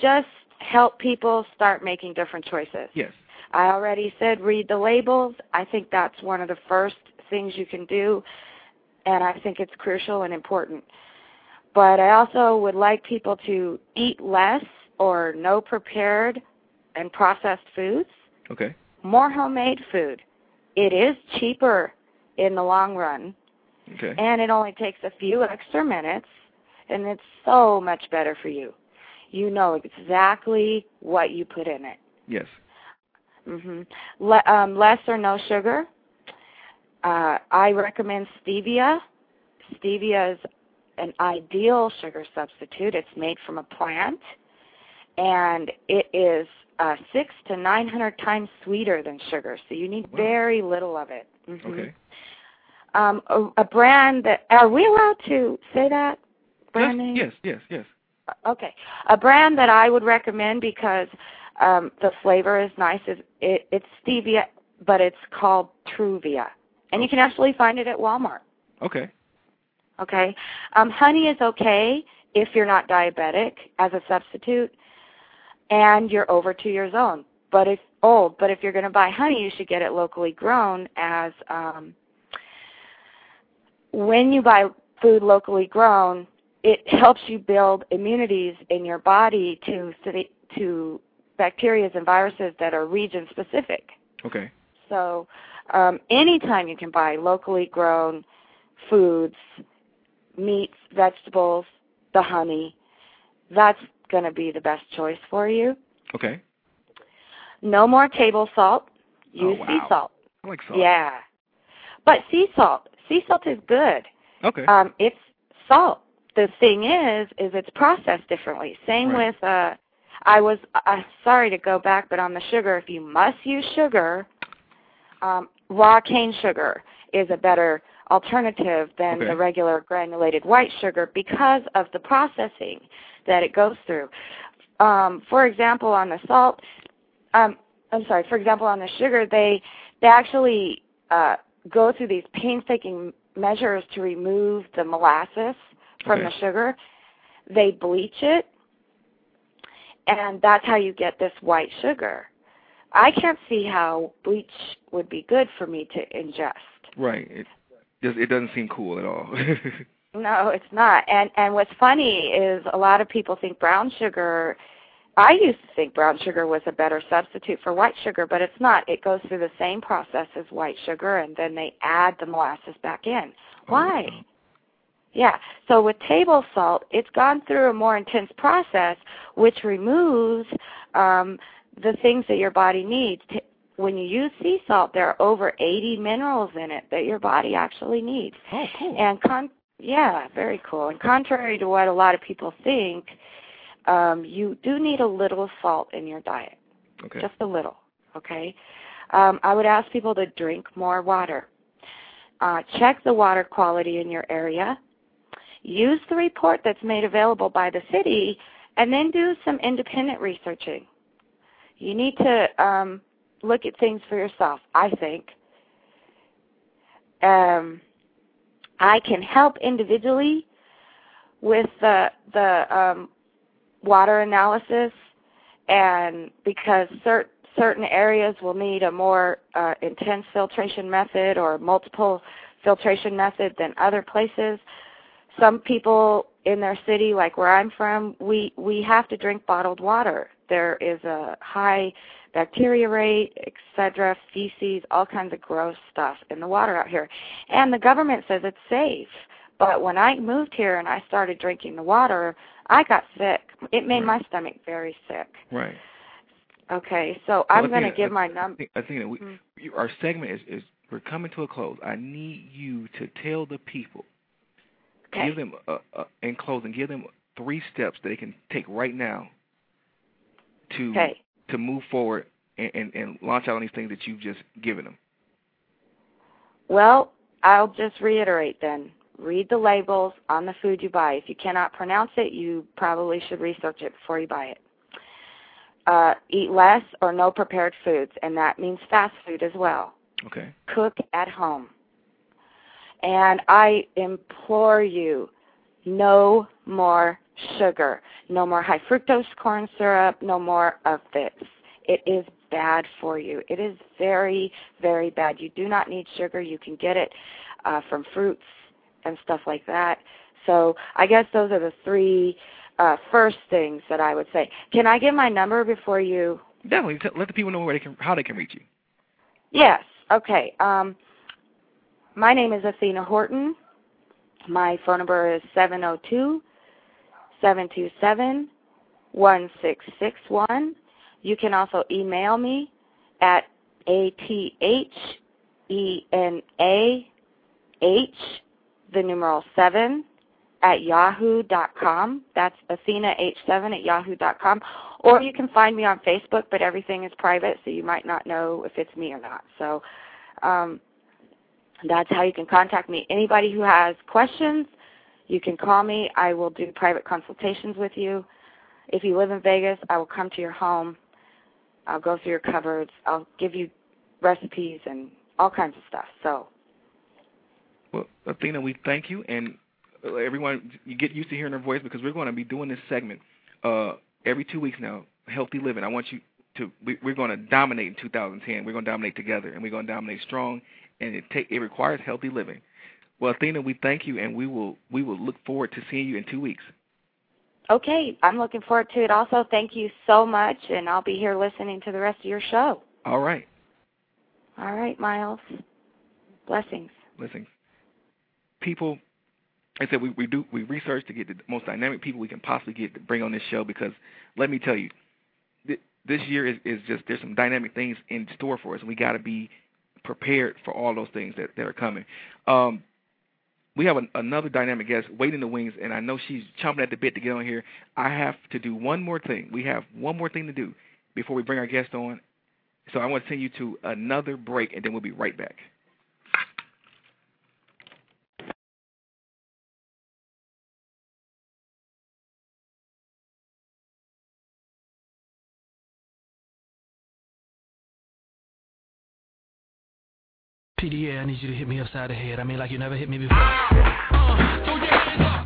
just help people start making different choices. Yes. I already said read the labels. I think that's one of the first things you can do, and I think it's crucial and important. But I also would like people to eat less or no prepared and processed foods, Okay. more homemade food. It is cheaper in the long run, Okay. and it only takes a few extra minutes, and it's so much better for you. You know exactly what you put in it. yes. hmm Le- um, less or no sugar. Uh, I recommend stevia. Stevia is an ideal sugar substitute. It's made from a plant, and it is uh, six to nine hundred times sweeter than sugar. So you need Wow. very little of it. Mhm. Okay. Um, a, a brand that are we allowed to say that brand name? Yes, yes, yes, yes. Okay. A brand that I would recommend because um, the flavor is nice is it, it's stevia, but it's called Truvia, and you can actually find it at Walmart. Okay. Okay. Um, honey is okay if you're not diabetic as a substitute, and you're over two years old. But if old, but if you're going to buy honey, you should get it locally grown. As um, when you buy food locally grown, it helps you build immunities in your body to to bacteria and viruses that are region specific. Okay. So, um, anytime you can buy locally grown foods, meats, vegetables, the honey, that's going to be the best choice for you. Okay. No more table salt. Oh, Use sea salt. I like salt. Yeah. But sea salt, sea salt is good. Okay. Um, it's salt. The thing is, is it's processed differently. Same Right. with, uh, I was, uh, sorry to go back, but on the sugar, if you must use sugar, um, raw cane sugar is a better alternative than Okay. the regular granulated white sugar because of the processing that it goes through. Um, for example, on the salt, um, I'm sorry, for example, on the sugar, they they actually uh, go through these painstaking measures to remove the molasses from Okay. the sugar. They bleach it, and that's how you get this white sugar. I can't see how bleach would be good for me to ingest. right. It just it doesn't seem cool at all. [laughs] No, it's not. And and what's funny is a lot of people think brown sugar I used to think brown sugar was a better substitute for white sugar, but it's not. It goes through the same process as white sugar and then they add the molasses back in. Why? Oh, Yeah. So with table salt, it's gone through a more intense process which removes um the things that your body needs. T- When you use sea salt, there are over 80 minerals in it that your body actually needs. Oh, cool. And con- yeah, very cool. And contrary to what a lot of people think, um, you do need a little salt in your diet, okay. just a little. Okay. Um, I would ask people to drink more water. Uh, check the water quality in your area. Use the report that's made available by the city, and then do some independent researching. You need to um, look at things for yourself. I think. Um, I can help individually with the the um, water analysis, and because cert, certain areas will need a more uh, intense filtration method or multiple filtration method than other places. Some people in their city, like where I'm from, we we have to drink bottled water. There is a high bacteria rate, etc., feces, all kinds of gross stuff in the water out here. And the government says it's safe. But when I moved here and I started drinking the water, I got sick. It made my stomach very sick. right. Okay, so Well, I'm going to give I- my I number. think, I think that we, Mm. you, our segment is, is we're coming to a close. I need you to tell the people, Okay. give them uh, uh, in closing, give them three steps they can take right now to Okay. To move forward and, and, and launch out on these things that you've just given them. Well, I'll just reiterate then. Read the labels on the food you buy. If you cannot pronounce it, you probably should research it before you buy it. Uh, eat less or no prepared foods, and that means fast food as well. Okay. Cook at home. And I implore you, no more sugar, no more high fructose corn syrup, no more of this. It is bad for you. It is very, very bad. You do not need sugar. You can get it uh, from fruits and stuff like that. So I guess those are the three uh, first things that I would say. Can I give my number before you? Definitely. Let the people know where they can, how they can reach you. Yes. Okay. Um, my name is Athena Horton. My phone number is seven zero two seven two seven one six six one. You can also email me at a t h e n a h the numeral seven at yahoo dot com. That's Athena H seven at yahoo dot com. Or you can find me on Facebook, but everything is private, so you might not know if it's me or not. So um, that's how you can contact me. Anybody who has questions, you can call me. I will do private consultations with you. If you live in Vegas, I will come to your home. I'll go through your cupboards. I'll give you recipes and all kinds of stuff. So Well, Athena, we thank you, and uh, everyone, you get used to hearing her voice because we're going to be doing this segment uh, every two weeks now. Healthy living. I want you to. We, we're going to dominate in 2010. We're going to dominate together, and we're going to dominate strong. And it take it requires healthy living. Well, Athena, we thank you, and we will we will look forward to seeing you in two weeks. okay, I'm looking forward to it. Also, thank you so much, and I'll be here listening to the rest of your show. All right. All right, Myles. Blessings. Listen, people. I said we, we do we research to get the most dynamic people we can possibly get to bring on this show because let me tell you, th- this year is, is just there's some dynamic things in store for us. and We got to be prepared for all those things that, that are coming. Um, we have an, another dynamic guest waiting in the wings, and I know she's chomping at the bit to get on here. I have to do one more thing. We have one more thing to do before we bring our guest on. So I want to send you to another break, and then we'll be right back. PDA, I need you to hit me upside the head. I mean, like you never hit me before. Ah, ah, Don't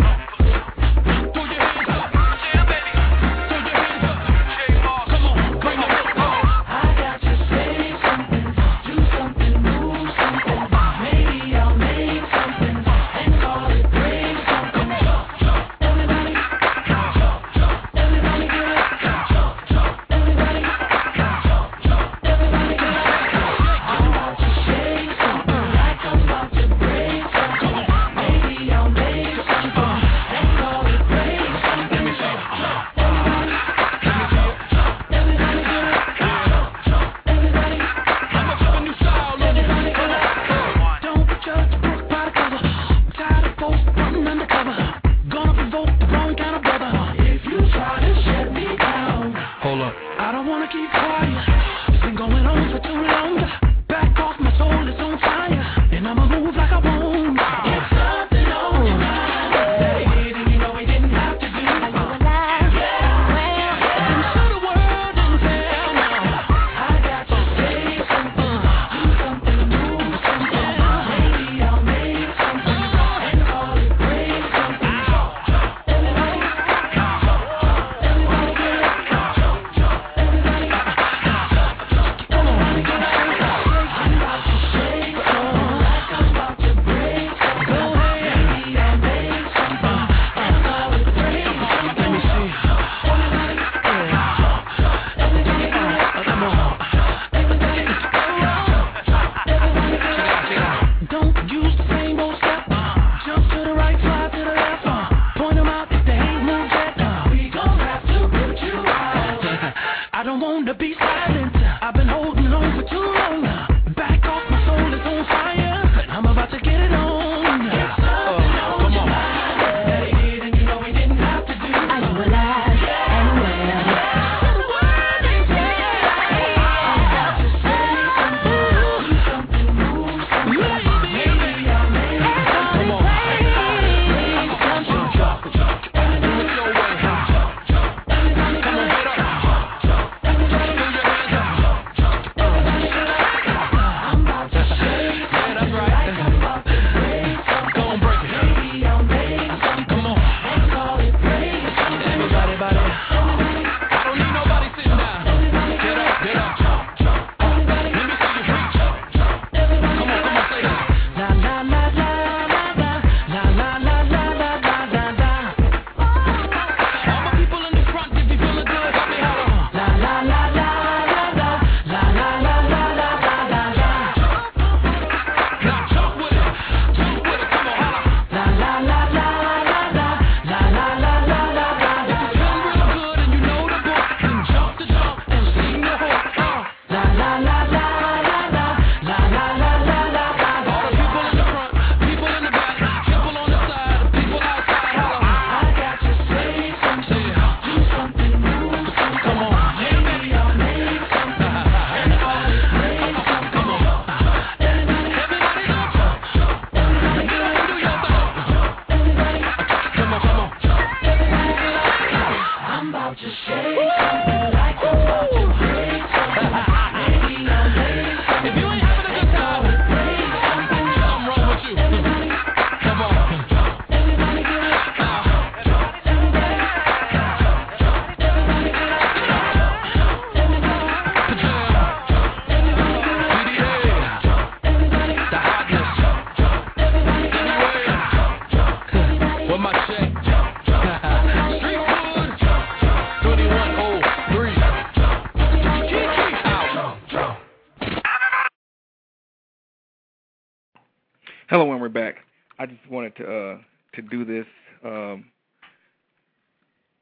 wanted to uh, to do this. Um,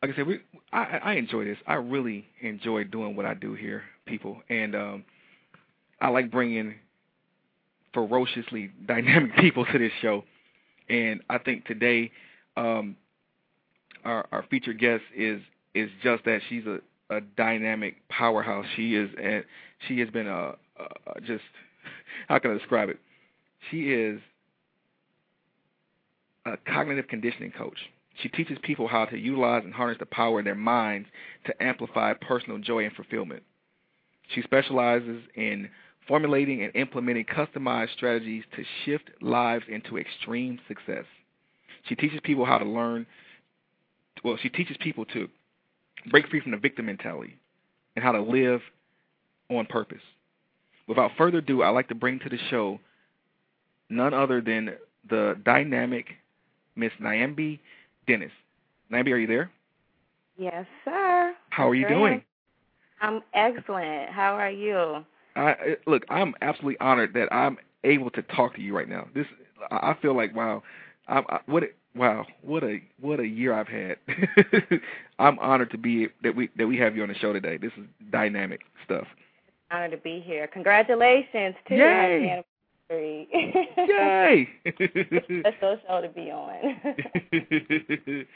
like I said, we I, I enjoy this. I really enjoy doing what I do here, people, and um, I like bringing ferociously [laughs] dynamic people to this show. And I think today, um, our our featured guest is is just that. She's a a dynamic powerhouse. She is, and she has been a, a just [laughs] how can I describe it? She is a cognitive conditioning coach. She teaches people how to utilize and harness the power in their minds to amplify personal joy and fulfillment. She specializes in formulating and implementing customized strategies to shift lives into extreme success. She teaches people how to learn, well, she teaches people to break free from the victim mentality and how to live on purpose. Without further ado, I'd like to bring to the show none other than the dynamic Miss Niambi Dennis. Niambi, are you there? Yes, sir. How are you doing? I'm excellent. How are you? I uh, look, I'm absolutely honored that I'm able to talk to you right now. This, I feel like wow, I, I, what, a, wow, what a what a year I've had. [laughs] I'm honored to be that we that we have you on the show today. This is dynamic stuff. Honored to be here. Congratulations to Yay! Anniversary. Yay! [laughs] Special show to be on. [laughs]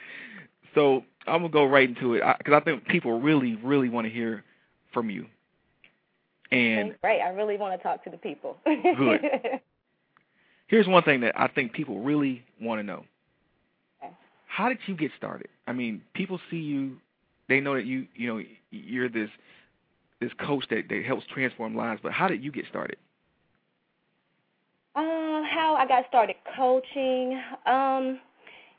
so I'm gonna go right into it because I, think people really, really want to hear from you. And Right. I really want to talk to the people. Good. [laughs] here's one thing that I think people really want to know. Okay. How did you get started? I mean, people see you, they know that you, you know, you're this this coach that, that helps transform lives, but how did you get started? Um, how I got started coaching. Um,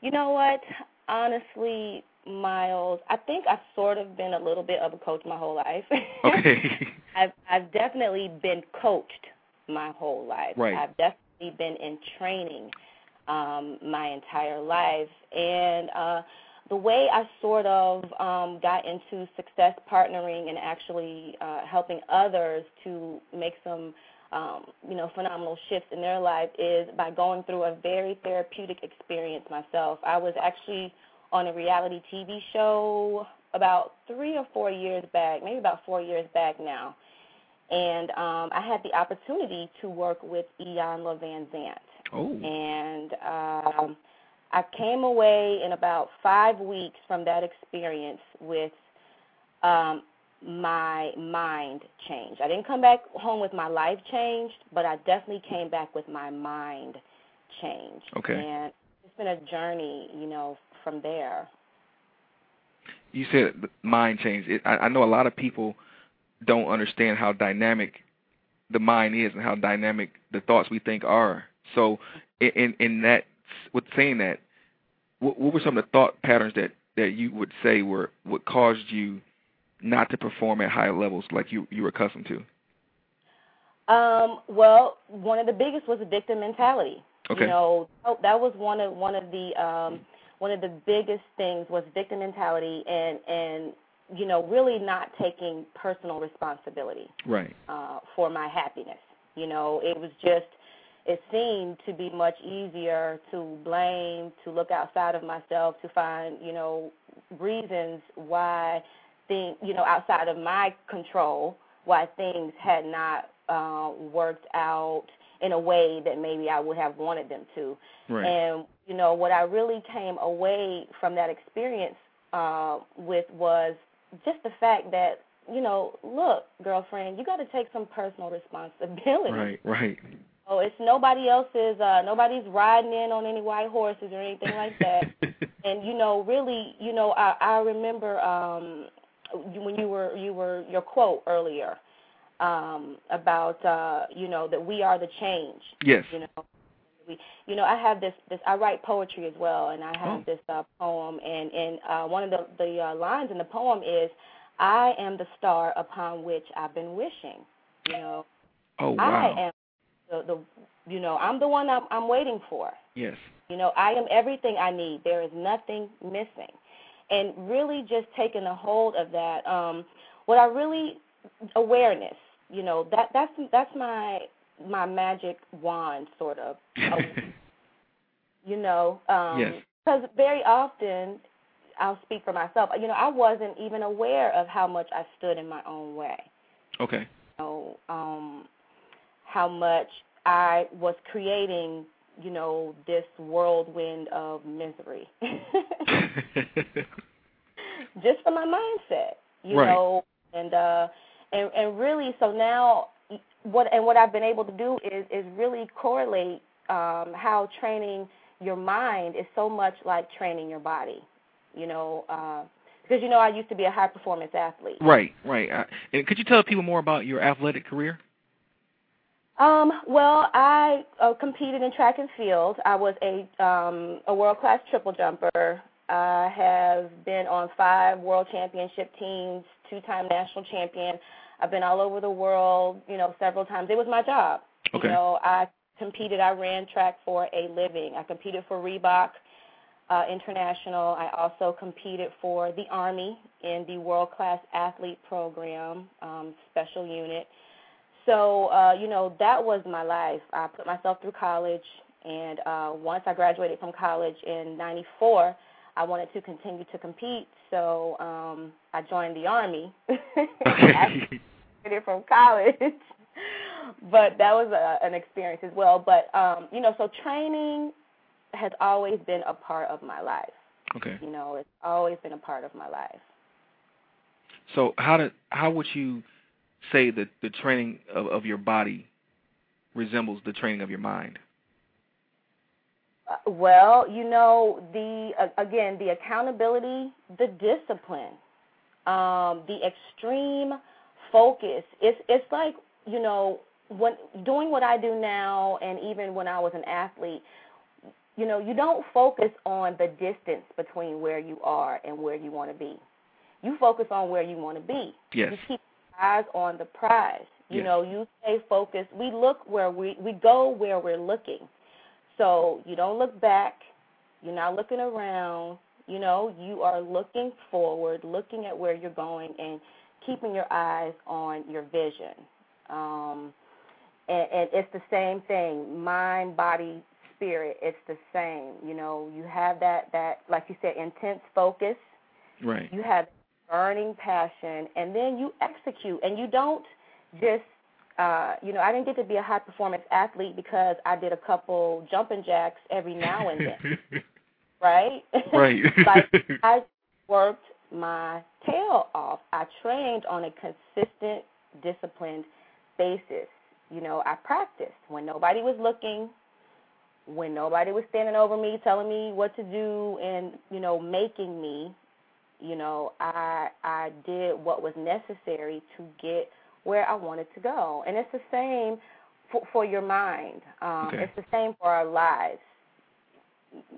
you know what? Honestly, Myles, I think I've sort of been a little bit of a coach my whole life. Okay. [laughs] [laughs] I've I've definitely been coached my whole life. Right. I've definitely been in training um my entire life and uh the way I sort of um got into success partnering and actually uh helping others to make some um you know phenomenal shifts in their life is by going through a very therapeutic experience myself. I was actually on a reality TV show about 3 or 4 years back, maybe about 4 years back now and um, I had the opportunity to work with Iyanla Vanzant. Oh. And um, I came away in about five weeks from that experience with um, my mind changed. I didn't come back home with my life changed, but I definitely came back with my mind changed. Okay. And it's been a journey, you know, from there. You said mind change. It, I, I know a lot of people don't understand how dynamic the mind is and how dynamic the thoughts we think are. So, in in that, with saying that, what, what were some of the thought patterns that that you would say were what caused you not to perform at high levels like you you were accustomed to? Um, well, one of the biggest was a victim mentality. Okay. You know, that was one of one of the um one of the biggest things was victim mentality and and you know, really not taking personal responsibility Right. uh for my happiness. You know, it was just it seemed to be much easier to blame, to look outside of myself, to find, you know, reasons why things, you know, outside of my control, why things had not uh, worked out in a way that maybe I would have wanted them to. Right. And you know, what I really came away from that experience uh, with was just the fact that you know, look, girlfriend, you got to take some personal responsibility. Right. Right. [laughs] Oh, it's nobody else's. uh Nobody's riding in on any white horses or anything like that. [laughs] and you know, really, you know, I, I remember um when you were you were your quote earlier um about uh you know that we are the change yes. you know we you know i have this this i write poetry as well and i have Oh. this uh poem and and uh one of the the uh, lines in the poem is i am the star upon which i've been wishing you know Oh wow. i am the the you know i'm the one i'm i'm waiting for Yes. you know, I am everything I need. There is nothing missing. And really just taking a hold of that. Um what I really awareness, you know, that that's that's my my magic wand, sort of. [laughs] you know, um, Yes. because very often, I'll speak for myself. You know, I wasn't even aware of how much I stood in my own way. Okay. You know, um, how much I was creating, you know, this whirlwind of misery. [laughs] [laughs] [laughs] just for my mindset, you Right. know, and uh and and really so now what and what I've been able to do is is really correlate um how training your mind is so much like training your body. You know, uh because you know I used to be a high performance athlete. right, right. I, and could you tell people more about your athletic career? Um, well, I uh, competed in track and field. I was a um, a world class triple jumper. I have been on five world championship teams, two time national champion. I've been all over the world, you know, several times. It was my job. Okay. You know, I competed. I ran track for a living. I competed for Reebok uh, International. I also competed for the Army in the World Class Athlete Program, um, Special Unit. So, uh, you know, that was my life. I put myself through college, and uh, once I graduated from college in '94, I wanted to continue to compete. So um, I joined the Army. Okay. [laughs] from college. but that was a, an experience as well. But um, you know, so training has always been a part of my life. okay. You know, it's always been a part of my life. So how did how would you say that the training of, of your body resembles the training of your mind? Uh, well, you know, the uh, again, the accountability, the discipline, um, the extreme focus. It's it's like you know when doing what I do now, and even when I was an athlete. You know, you don't focus on the distance between where you are and where you want to be. You focus on where you want to be. Yes. You keep your eyes on the prize. You Yes. know, you stay focused. We look where we we go where we're looking. So you don't look back. You're not looking around. You know, you are looking forward, looking at where you're going, and keeping your eyes on your vision. Um, and, and it's the same thing, mind, body, spirit. It's the same. You know, you have that that like you said, intense focus. Right. You have burning passion, and then you execute, and you don't just uh, you know, I didn't get to be a high performance athlete because I did a couple jumping jacks every now and then, [laughs] right? Right. [laughs] like [laughs] I worked my tail off. I trained on a consistent, disciplined basis. You know, I practiced when nobody was looking, when nobody was standing over me telling me what to do and, you know, making me, you know, I I did what was necessary to get where I wanted to go. And it's the same for, for your mind. Um, Okay. It's the same for our lives.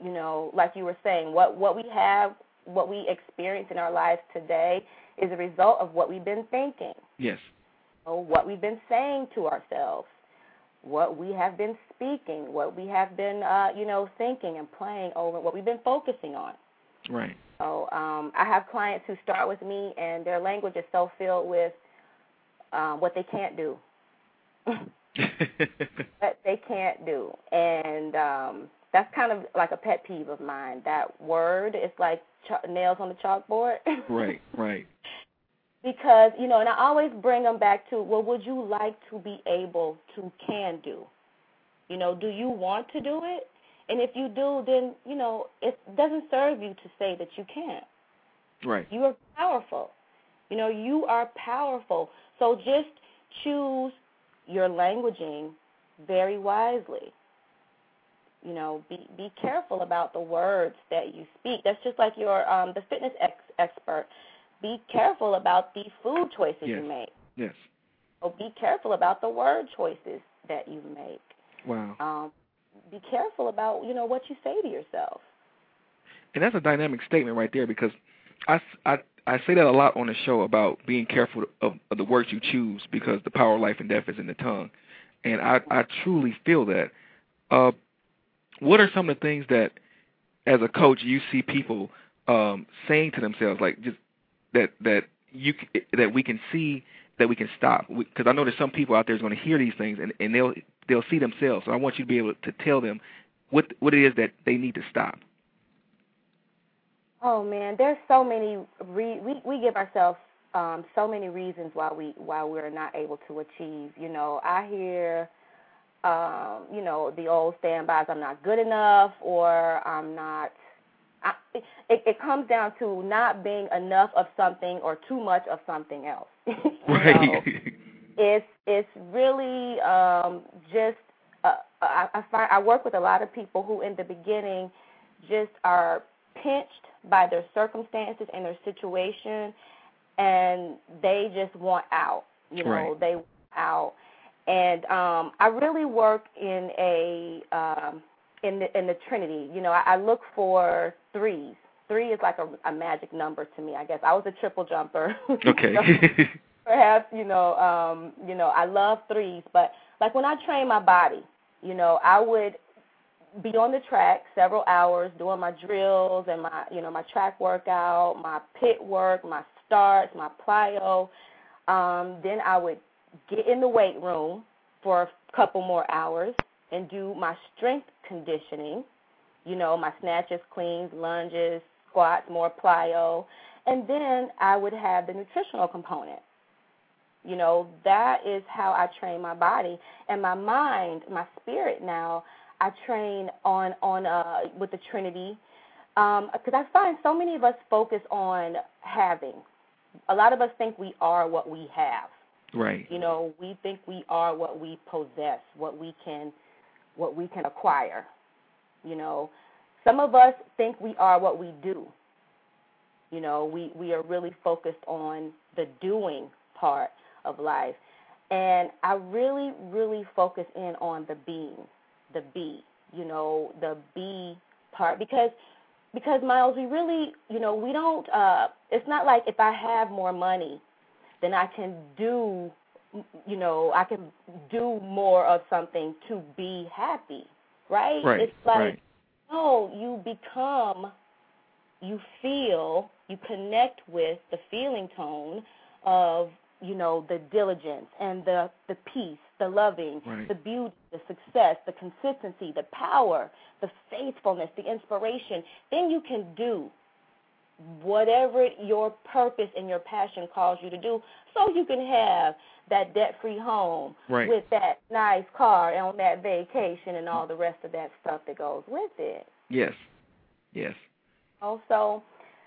You know, like you were saying, what what we have, what we experience in our lives today is a result of what we've been thinking, yes. or what we've been saying to ourselves, what we have been speaking, what we have been, uh, you know, thinking and playing over, what we've been focusing on. Right. So um, I have clients who start with me, and their language is so filled with um, what they can't do, [laughs] that they can't do, and um, that's kind of like a pet peeve of mine. That word is like ch- nails on the chalkboard. [laughs] right. Right. because you know, and I always bring them back to, well, would you like to be able to can do? You know, do you want to do it? And if you do, then you know it doesn't serve you to say that you can't. Right. You are powerful. You know, you are powerful. So just choose your languaging very wisely. You know, be be careful about the words that you speak. That's just like your um the fitness ex- expert. Be careful about the food choices Yes. you make. Yes. Or be careful about the word choices that you make. Wow. Um, be careful about you know what you say to yourself. And that's a dynamic statement right there because I, I, I say that a lot on the show about being careful of, of the words you choose because the power of life and death is in the tongue. And I, I truly feel that. Uh, what are some of the things that, as a coach, you see people um, saying to themselves, like just that that you that we can see that we can stop? Because I know there's some people out there who's going to hear these things and and they'll they'll see themselves. So I want you to be able to tell them what what it is that they need to stop. Oh man, there's so many. Re- we we give ourselves um, so many reasons why we why we're not able to achieve. You know, I hear, um, you know, the old standbys. I'm not good enough, or I'm not. I, it, it comes down to not being enough of something or too much of something else. [laughs] Right. know? [laughs] it's it's really um just uh, I, I find I work with a lot of people who in the beginning just are pinched by their circumstances and their situation and they just want out you know Right. they want out. And um I really work in a um in the in the trinity. You know I, I look for threes. Three is like a, a magic number to me I guess. I was a triple jumper. Okay. [laughs] perhaps you know um you know i love threes but like when i train my body you know i would be on the track several hours doing my drills and my you know my track workout my pit work my starts my plyo. Um then i would get in the weight room for a couple more hours and do my strength conditioning you know my snatches cleans lunges squats more plyo. And then i would have the nutritional component. You know, that is how I train my body. And my mind, my spirit now. I train on on uh with the Trinity um because I find so many of us focus on having. A lot of us think we are what we have. right. You know, we think we are what we possess, what we can what we can acquire. You know, some of us think we are what we do. You know, we we are really focused on the doing part of life. And I really really focus in on the being, the B, you know, the B part because because Myles, we really, you know, we don't uh it's not like if I have more money, then I can do you know, I can do more of something to be happy, right? Right. It's like right. no, you become, you feel, you connect with the feeling tone of, you know, the diligence and the the peace, the loving, Right. the beauty, the success, the consistency, the power, the faithfulness, the inspiration. Then you can do whatever your purpose and your passion calls you to do so you can have that debt free home Right. with that nice car and on that vacation and all the rest of that stuff that goes with it. Yes. Yes. Also,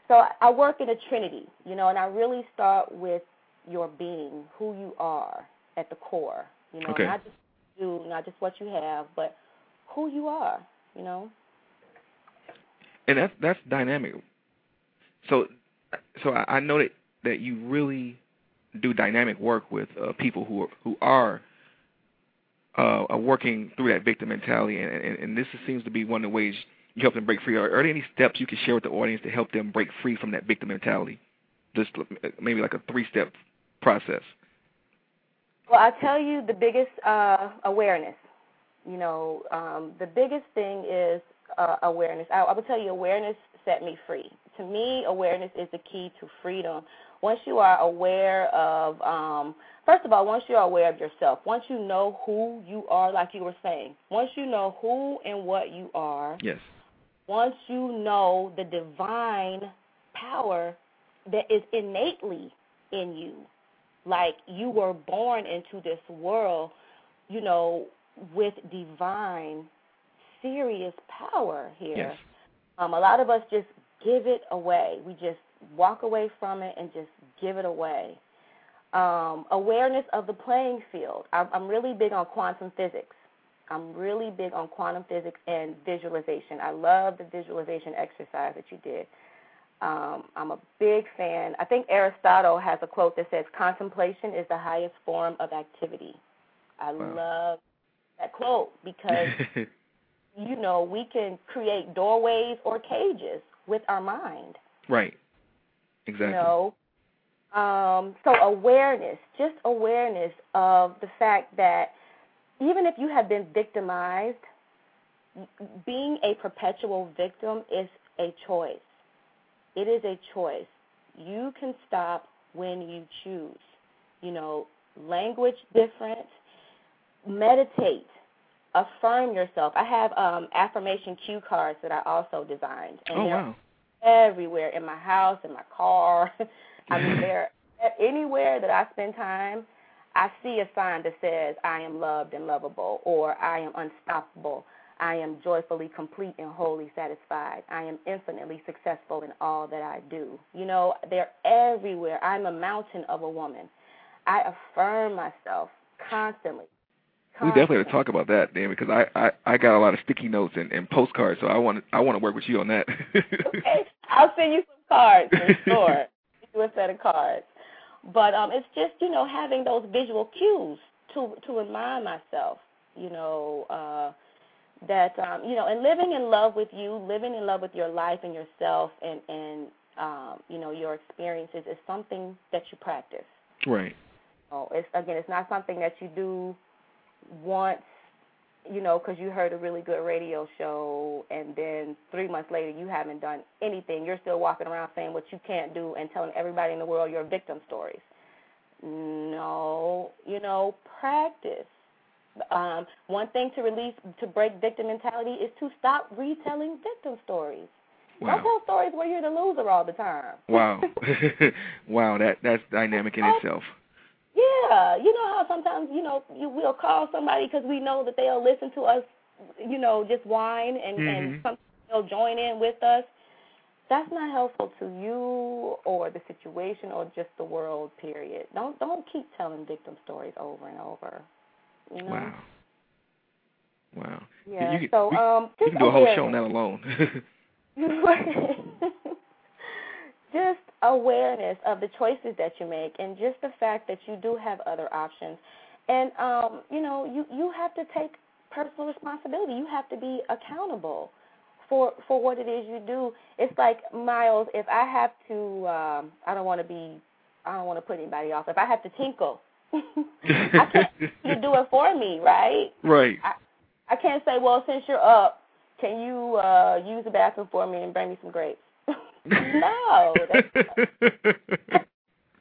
so I work in a trinity, you know, and I really start with your being, who you are at the core, you know, Okay. not just you, not just what you have, but who you are, you know. and that's that's dynamic. So, so I, I know that that you really do dynamic work with uh, people who are, who are uh, are working through that victim mentality, and, and, and this seems to be one of the ways you help them break free. Are, are there any steps you can share with the audience to help them break free from that victim mentality? Just maybe like a three-step process. Well, I tell you the biggest uh, awareness. You know, um, the biggest thing is uh, awareness. I, I would tell you, awareness set me free. To me, awareness is the key to freedom. Once you are aware of, um, first of all, once you are aware of yourself, once you know who you are, like you were saying, once you know who and what you are, Yes. once you know the divine power that is innately in you, like you were born into this world, you know, with divine, serious power here. Yes. Um, a lot of us just give it away. We just walk away from it and just give it away. Um, awareness of the playing field. I'm, I'm really big on quantum physics. I'm really big on quantum physics and visualization. I love the visualization exercise that you did. Um, I'm a big fan. I think Aristotle has a quote that says, "Contemplation is the highest form of activity." I Wow. love that quote because [laughs] you know we can create doorways or cages with our mind. right. Exactly. You know, um, so awareness, just awareness of the fact that even if you have been victimized, being a perpetual victim is a choice. It is a choice. You can stop when you choose. you know, language different. Meditate. Affirm yourself. I have um, affirmation cue cards that I also designed. And Oh they're wow. everywhere in my house, in my car. [laughs] I mean, [laughs] they're anywhere that I spend time. I see a sign that says I am loved and lovable, or I am unstoppable. I am joyfully complete and wholly satisfied. I am infinitely successful in all that I do. You know, they're everywhere. I'm a mountain of a woman. I affirm myself constantly. We definitely have to talk about that, Dan, because I, I, I got a lot of sticky notes and, and postcards, so I want I want to work with you on that. okay, I'll send you some cards for sure. You a set of cards. But um, it's just you know having those visual cues to to remind myself, you know, uh, that um, you know, and living in love with you, living in love with your life and yourself, and and um, you know your experiences is something that you practice. right. Oh, it's again, it's not something that you do once, you know, because you heard a really good radio show, and then three months later you haven't done anything. You're still walking around saying what you can't do and telling everybody in the world your victim stories. No, you know, practice. Um, one thing to release to break victim mentality is to stop retelling victim stories. Don't tell stories where you're the loser all the time. Wow. [laughs] [laughs] wow, that that's dynamic in itself. Yeah, you know how sometimes you know you will call somebody because we know that they'll listen to us, you know, just whine and and Mhm. sometimes they'll join in with us. That's not helpful to you or the situation or just the world. Period. Don't don't keep telling victim stories over and over. You know. Wow. Wow. Yeah. You, can, so we, um, we just can do a whole show on that alone. [laughs] just awareness of the choices that you make and just the fact that you do have other options and um you know you you have to take personal responsibility you have to be accountable for for what it is you do it's like Myles if i have to um i don't want to be i don't want to put anybody off if i have to tinkle i can't you do it for me right right. I can't say, well, since you're up, can you uh use the bathroom for me and bring me some grapes? [laughs] no,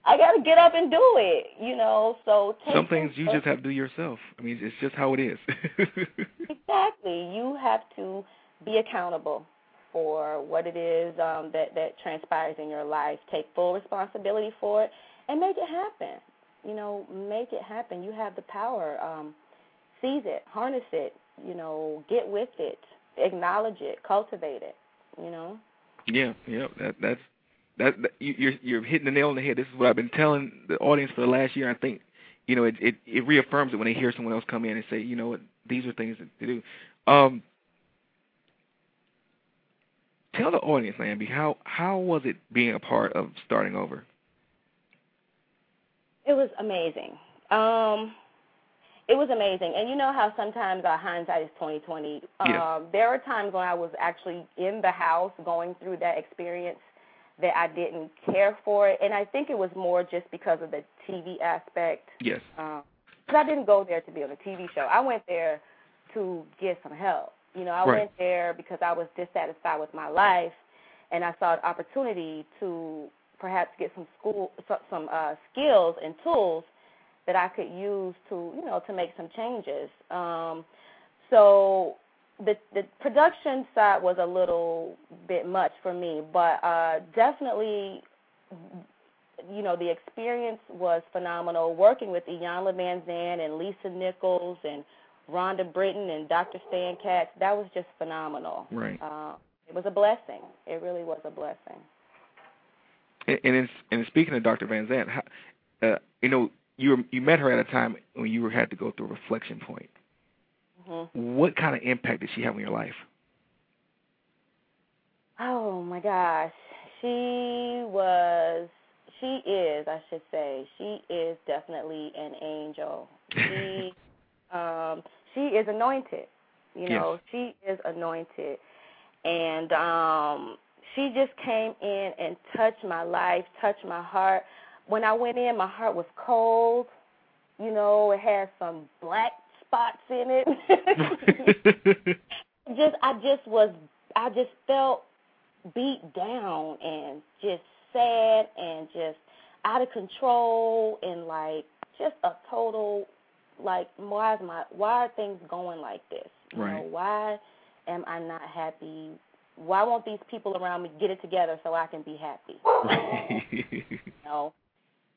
I got to get up and do it. You know, so take Some things you just have to do yourself. I mean, it's just how it is. [laughs] exactly. You have to be accountable for what it is um, that that transpires in your life. Take full responsibility for it and make it happen. You know, make it happen. You have the power. Um, seize it, harness it. You know, get with it, acknowledge it, cultivate it. You know. yeah, yeah. That that's that, that you, you're you're hitting the nail on the head. This is what I've been telling the audience for the last year. I think you know it it, it reaffirms it when they hear someone else come in and say, you know what, these are things to do. Um, tell the audience, Niambi, how how was it being a part of starting over? It was amazing. Um, it was amazing, and you know how sometimes our hindsight is twenty twenty. Yeah. Um, there were times when I was actually in the house going through that experience that I didn't care for it, and I think it was more just because of the TV aspect. Yes. Um, 'cause I didn't go there to be on a TV show. I went there to get some help. You know, I Right. went there because I was dissatisfied with my life, and I saw an opportunity to perhaps get some school some uh, skills and tools that I could use to you know to make some changes. Um, so the the production side was a little bit much for me, but uh, definitely you know, the experience was phenomenal. Working with Iyanla Vanzant and Lisa Nichols and Rhonda Britten and Dr. Stan Katz, that was just phenomenal. Right. Uh, it was a blessing. It really was a blessing. And and, in, and speaking of Dr. Vanzant, how, uh, you know, you were, you met her at a time when you were, had to go through a reflection point. hmm What kind of impact did she have on your life? Oh my gosh, she was. She is, I should say, she is definitely an angel. She, [laughs] um, she is anointed. You know, she is anointed, and um, she just came in and touched my life, touched my heart. When I went in, my heart was cold. You know, it had some black spots in it. [laughs] just I just was I just felt beat down and just sad and just out of control and like just a total like why is my why are things going like this? You Right. know, why am I not happy? Why won't these people around me get it together so I can be happy? [laughs] you know.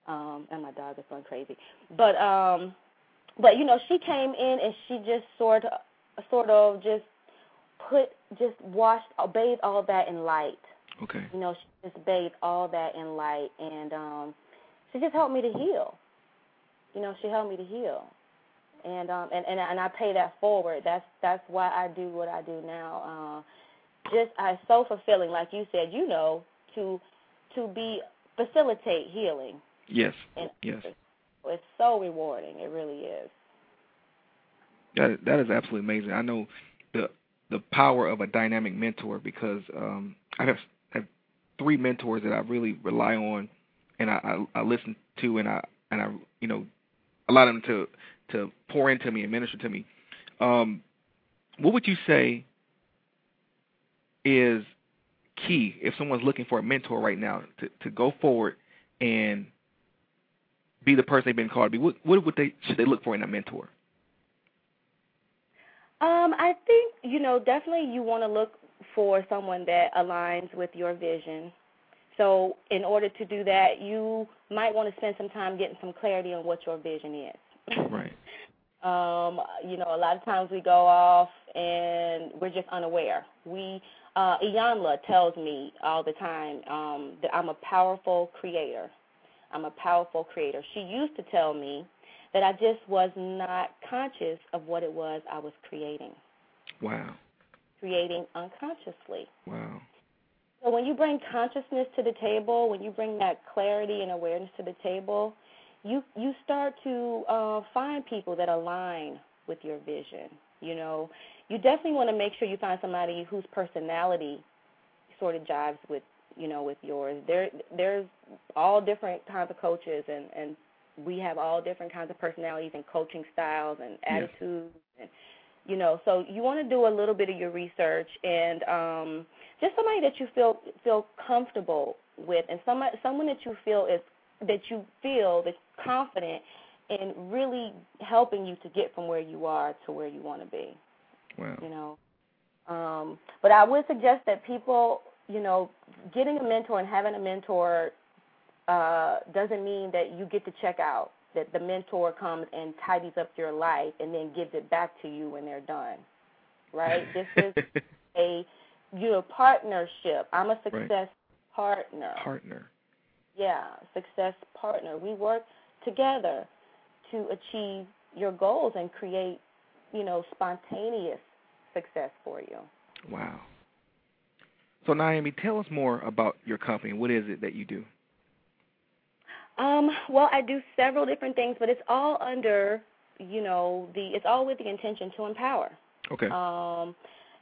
Um, and my dog is going crazy. But um but you know, she came in and she just sort of sort of just put just washed bathed all that in light. okay. You know, she just bathed all that in light and um she just helped me to heal. You know, she helped me to heal. And um and, and and I pay that forward. That's that's why I do what I do now. Uh just I it's so fulfilling, like you said, you know, to to be facilitate healing Yes. and Yes. it's so rewarding. It really is. That that is absolutely amazing. I know the the power of a dynamic mentor because um, I have have three mentors that I really rely on, and I, I I listen to, and I and I you know allow them to to pour into me and minister to me. Um, what would you say is key if someone's looking for a mentor right now to to go forward and be the person they've been called to be? What what would they should they look for in a mentor? Um, I think you know definitely you want to look for someone that aligns with your vision. So in order to do that, you might want to spend some time getting some clarity on what your vision is. Right. [laughs] um, you know, a lot of times we go off and we're just unaware. We uh Iyanla tells me all the time um that I'm a powerful creator. I'm a powerful creator. She used to tell me that I just was not conscious of what it was I was creating, Wow. creating unconsciously. Wow. So when you bring consciousness to the table, when you bring that clarity and awareness to the table, you you start to uh, find people that align with your vision. You know, you definitely want to make sure you find somebody whose personality sort of jives with you know with yours. There there's all different kinds of coaches and and we have all different kinds of personalities and coaching styles and Yes. attitudes and you know so you want to do a little bit of your research and um just somebody that you feel feel comfortable with and somebody someone that you feel is that you feel that's confident in really helping you to get from where you are to where you want to be Wow. you know? Um but i would suggest that people you know getting a mentor and having a mentor uh doesn't mean that you get to check out that the mentor comes and tidies up your life and then gives it back to you when they're done right? This is [laughs] a you know partnership. I'm a success partner. Partner. yeah success partner. We work together to achieve your goals and create you know spontaneous success for you Wow. So Niambi, tell us more about your company. What is it that you do? Um, well, I do several different things, but it's all under, you know, the it's all with the intention to empower. Okay. Um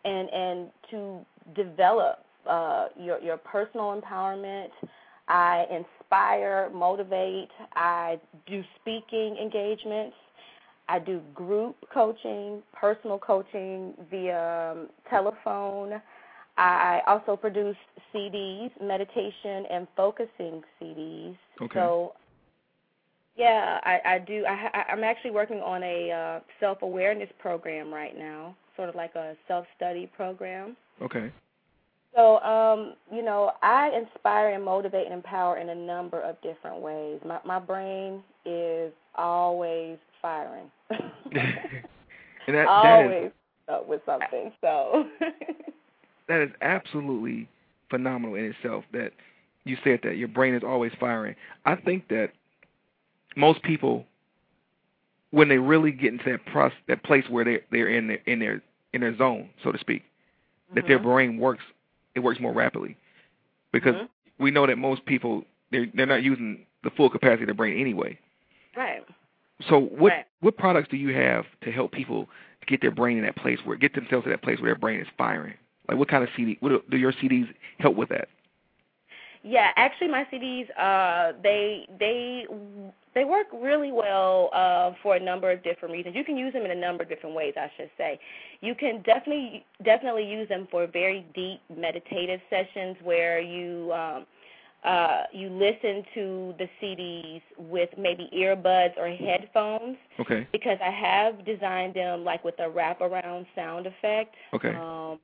and and to develop uh your your personal empowerment. I inspire, motivate, I do speaking engagements. I do group coaching, personal coaching via um, telephone. I also produce CDs, meditation and focusing CDs. Okay. So, yeah, I, I do. I, I'm actually working on a uh, self awareness program right now, sort of like a self study program. okay. So, um, you know, I inspire and motivate and empower in a number of different ways. My my brain is always firing. [laughs] And that that always is up with something. So [laughs] that is absolutely phenomenal in itself. That you said that your brain is always firing. I think that most people, when they really get into that process, that place where they they're in their in their in their zone, so to speak, that their Mhm. brain works it works more rapidly because Mhm. we know that most people they're they're not using the full capacity of their brain anyway. right. So what Right. what products do you have to help people get their brain in that place where get themselves to that place where their brain is firing? Like what kind of CD? What do- do your CDs help with that? Yeah, actually, my CDs uh, they they they work really well uh, for a number of different reasons. You can use them in a number of different ways, I should say. You can definitely definitely use them for very deep meditative sessions where you um, uh, you listen to the CDs with maybe earbuds or headphones Okay. because I have designed them like with a wraparound sound effect. Okay. Um,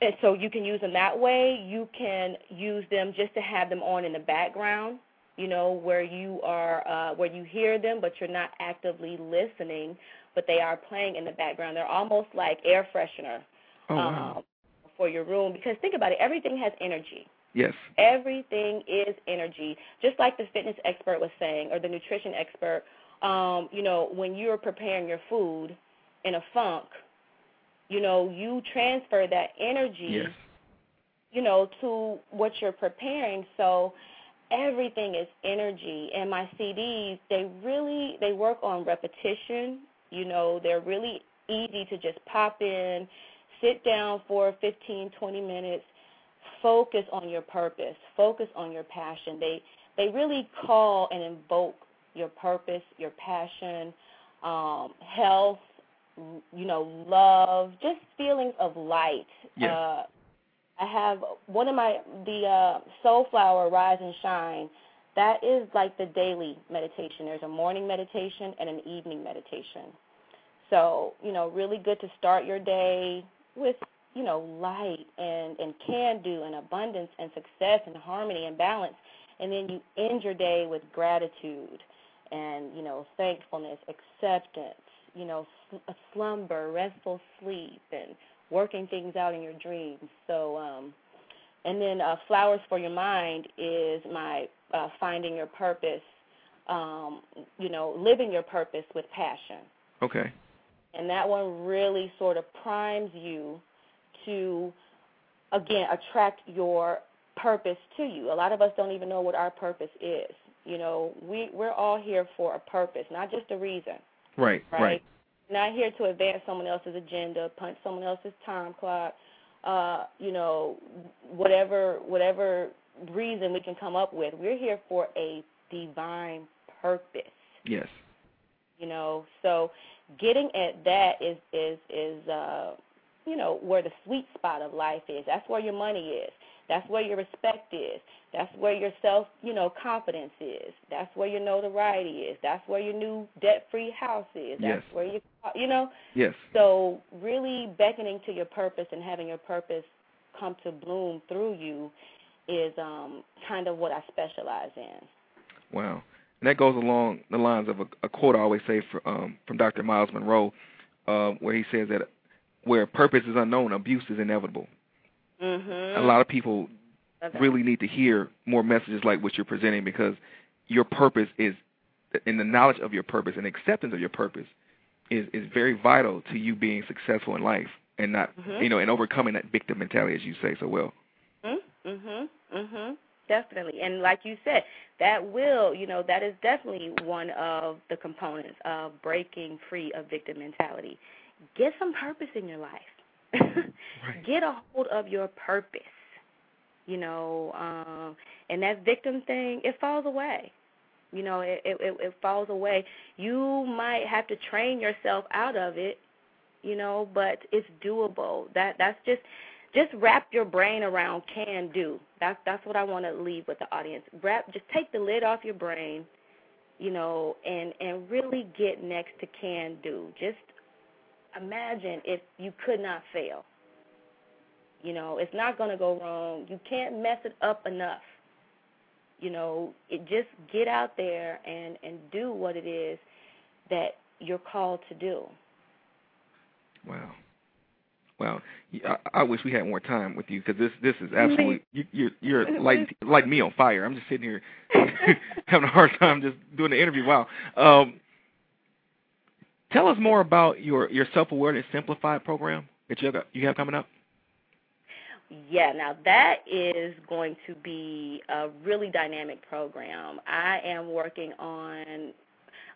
and so you can use them that way. You can use them just to have them on in the background. You know where you are, uh, where you hear them, but you're not actively listening, but they are playing in the background. They're almost like air freshener Oh wow. um, for your room. Because think about it, everything has energy. Yes. Everything is energy. Just like the fitness expert was saying, or the nutrition expert, um, you know, when you're preparing your food in a funk, you know, you transfer that energy, Yes. you know, to what you're preparing. So everything is energy. And my CDs, they really they work on repetition. You know, they're really easy to just pop in, sit down for 15, 20 minutes, focus on your purpose, focus on your passion. They they really call and invoke your purpose, your passion, um, health, you know, love, just feelings of light. Yes. Uh, I have one of my the uh, Soul Flower Rise and Shine. That is like the daily meditation. There's a morning meditation and an evening meditation. So you know, really good to start your day with you know light and and can do and abundance and success and harmony and balance, and then you end your day with gratitude and you know thankfulness, acceptance, you know sl- a slumber, restful sleep, and working things out in your dreams. So, um, and then uh, flowers for your mind is my uh, finding your purpose. Um, you know, living your purpose with passion Okay. and that one really sort of primes you to again attract your purpose to you. A lot of us don't even know what our purpose is. You know, we we're all here for a purpose, not just a reason, Right. right? Right. Not here to advance someone else's agenda, punch someone else's time clock, uh, you know, whatever whatever reason we can come up with. We're here for a divine purpose Yes. you know so getting at that is is is uh you know where the sweet spot of life is that's where your money is that's where your respect is that's where your self you know confidence is that's where your notoriety is that's where your new debt free house is that's Yes. where you you know Yes. so really beckoning to your purpose and having your purpose come to bloom through you is um kind of what I specialize in Wow. And that goes along the lines of a, a quote I always say for, um, from Dr. Myles Munroe, uh, where he says that where purpose is unknown, abuse is inevitable. mhm A lot of people Okay. really need to hear more messages like what you're presenting because your purpose is, and the knowledge of your purpose and acceptance of your purpose is is very vital to you being successful in life and not, Mhm. you know, and overcoming that victim mentality as you say so well. Mhm. Mhm. Definitely. And like you said, that will, you know, that is definitely one of the components of breaking free of victim mentality. Get some purpose in your life. [laughs] Right. Get a hold of your purpose. You know, um and that victim thing, it falls away. You know, it it it falls away. You might have to train yourself out of it, you know, but it's doable. That that's just just wrap your brain around can do. That's that's what I want to leave with the audience. Wrap just take the lid off your brain, you know, and and really get next to can do. Just imagine if you could not fail. You know, it's not going to go wrong. You can't mess it up enough. You know, it just get out there and and do what it is that you're called to do. Wow. Wow. I, I wish we had more time with you because this this is absolutely [laughs] you, you're you're like like me on fire. I'm just sitting here [laughs] having a hard time just doing the interview. Wow. Um, tell us more about your your self awareness simplified program that you have you have coming up. Yeah, now that is going to be a really dynamic program. I am working on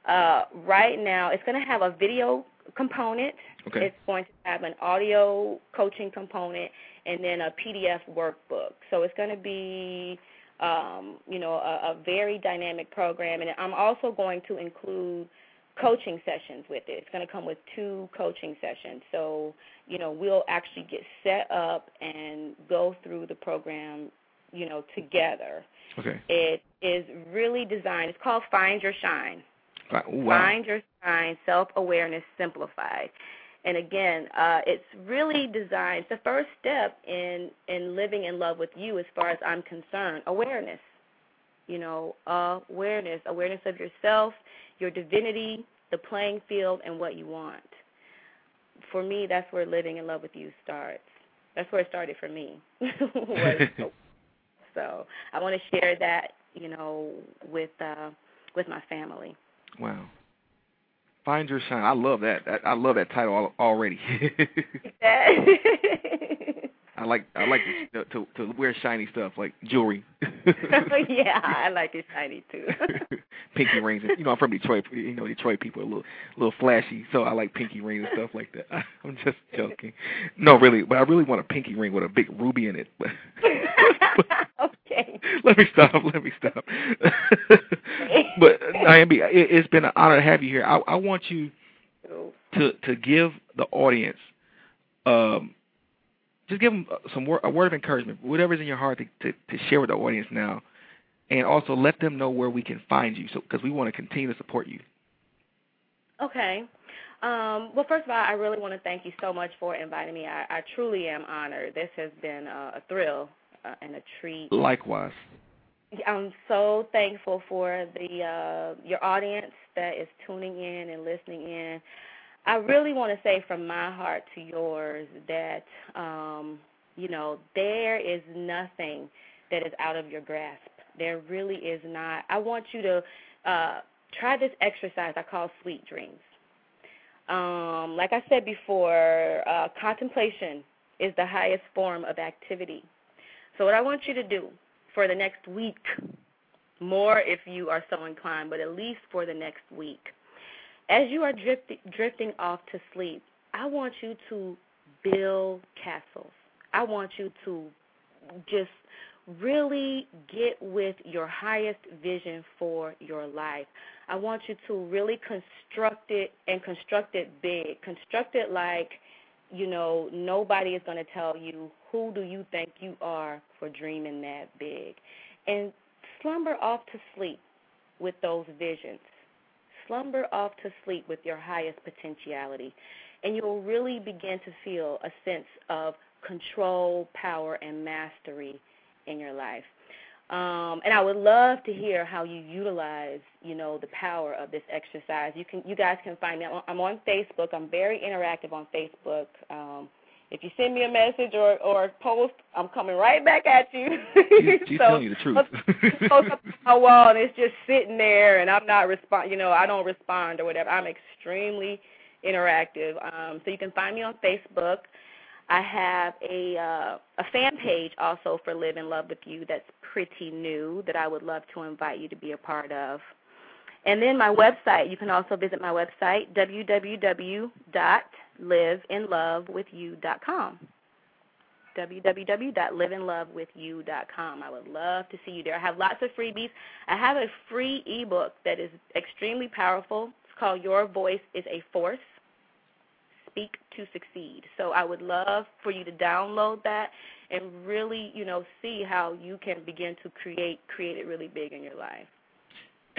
uh right now it's going to have a video component. Okay. It's going to have an audio coaching component and then a PDF workbook. So it's going to be um, you know, a, a very dynamic program and I'm also going to include coaching sessions with it. It's going to come with two coaching sessions. So, you know, we'll actually get set up and go through the program you know, together. Okay. It is really designed. It's called Find Your Shine. Wow. Find Your Shine Self Awareness Simplified. And again, uh, it's really designed. The first step in in living in love with you, as far as I'm concerned, awareness. You know, awareness, awareness of yourself, your divinity, the playing field, and what you want. For me, that's where living in love with you starts. That's where it started for me. [laughs] [laughs] So I want to share that, you know, with uh, with my family. Wow. Find your shine. I love that. that I love that title already. [laughs] I like I like to, to to wear shiny stuff like jewelry. [laughs] [laughs] yeah, I like it shiny too. [laughs] pinky rings. You know, I'm from Detroit. You know, Detroit people are a little, a little flashy, so I like pinky rings and stuff like that. I'm just joking. No, really, but I really want a pinky ring with a big ruby in it. okay. let me stop. Let me stop. but Niambi, it, it's been an honor to have you here. I, I want you to to give the audience, um, just give them some word, a word of encouragement, whatever's in your heart to, to to share with the audience now, and also let them know where we can find you, so because we want to continue to support you. Okay. Um, well, first of all, I really want to thank you so much for inviting me. I, I truly am honored. This has been a, a thrill uh, and a treat. Likewise. I'm so thankful for the uh, your audience that is tuning in and listening in. I really want to say from my heart to yours that um, you know there is nothing that is out of your grasp. There really is not. I want you to uh, try this exercise I call sweet dreams. Um, like I said before, uh, contemplation is the highest form of activity. So what I want you to do for the next week, more if you are so inclined, but at least for the next week, as you are drifting drifting off to sleep, I want you to build castles. I want you to just really get with your highest vision for your life. I want you to really construct it and construct it big. Construct it like, you know, nobody is going to tell you who do you think you are for dreaming that big. And slumber off to sleep with those visions. Slumber off to sleep with your highest potentiality. And you'll really begin to feel a sense of control, power, and mastery in your life. Um, and I would love to hear how you utilize, you know, the power of this exercise. You can, you guys can find me. I'm on Facebook. I'm very interactive on Facebook. Um, if you send me a message or or a post, I'm coming right back at you. She's, [laughs] she's So, telling you the truth. post up my wall and it's just sitting there and I'm not respond you know, I don't respond or whatever. I'm extremely interactive. Um so you can find me on Facebook. I have a uh, a fan page also for Live in Love with You that's pretty new that I would love to invite you to be a part of. And then my website, you can also visit my website www.liveinlovewithyou.com www.liveinlovewithyou.com. I would love to see you there. I have lots of freebies. I have a free ebook that is extremely powerful. It's called Your Voice is a Force. Speak to Succeed. So I would love for you to download that and really, you know, see how you can begin to create create it really big in your life.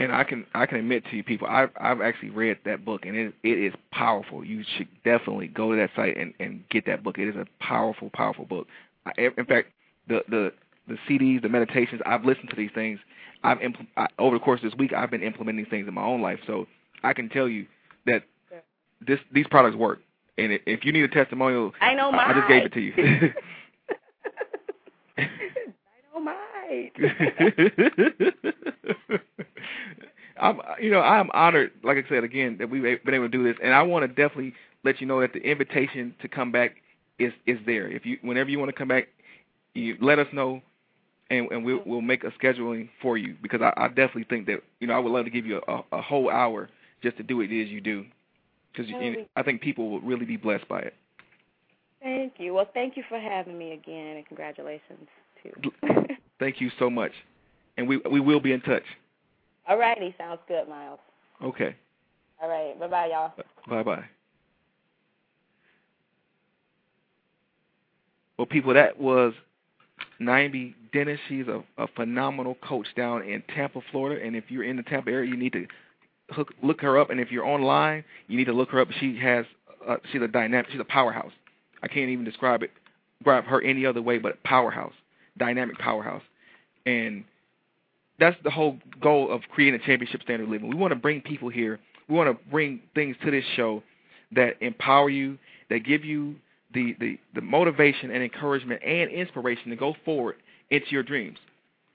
And I can I can admit to you people, I've I've actually read that book and it it is powerful. You should definitely go to that site and and get that book. It is a powerful powerful book. I, in fact, the the the CDs, the meditations, I've listened to these things. I've impl- I, over the course of this week, I've been implementing things in my own life. So I can tell you that this these products work. And if you need a testimonial, I know I I just gave it to you. [laughs] [laughs] Dynamite. [laughs] I'm, you know, I'm honored, like I said again, that we've been able to do this, and I want to definitely let you know that the invitation to come back is is there. If you, whenever you want to come back, you let us know, and and we'll we'll make a scheduling for you because I, I definitely think that you know I would love to give you a, a whole hour just to do what it is you do, because I think people will really be blessed by it. Thank you. Well, thank you for having me again, and congratulations too. Thank you so much, and we we will be in touch. All righty, sounds good, Myles. Okay. All right, bye bye, y'all. Bye bye. Well, people, that was Niambi Dennis. She's a, a phenomenal coach down in Tampa, Florida. And if you're in the Tampa area, you need to hook, look her up. And if you're online, you need to look her up. She has uh, she's a dynamic. She's a powerhouse. I can't even describe it, describe her any other way but powerhouse, dynamic powerhouse. And that's the whole goal of creating a championship standard of living. We want to bring people here. We want to bring things to this show that empower you, that give you the, the, the motivation and encouragement and inspiration to go forward into your dreams.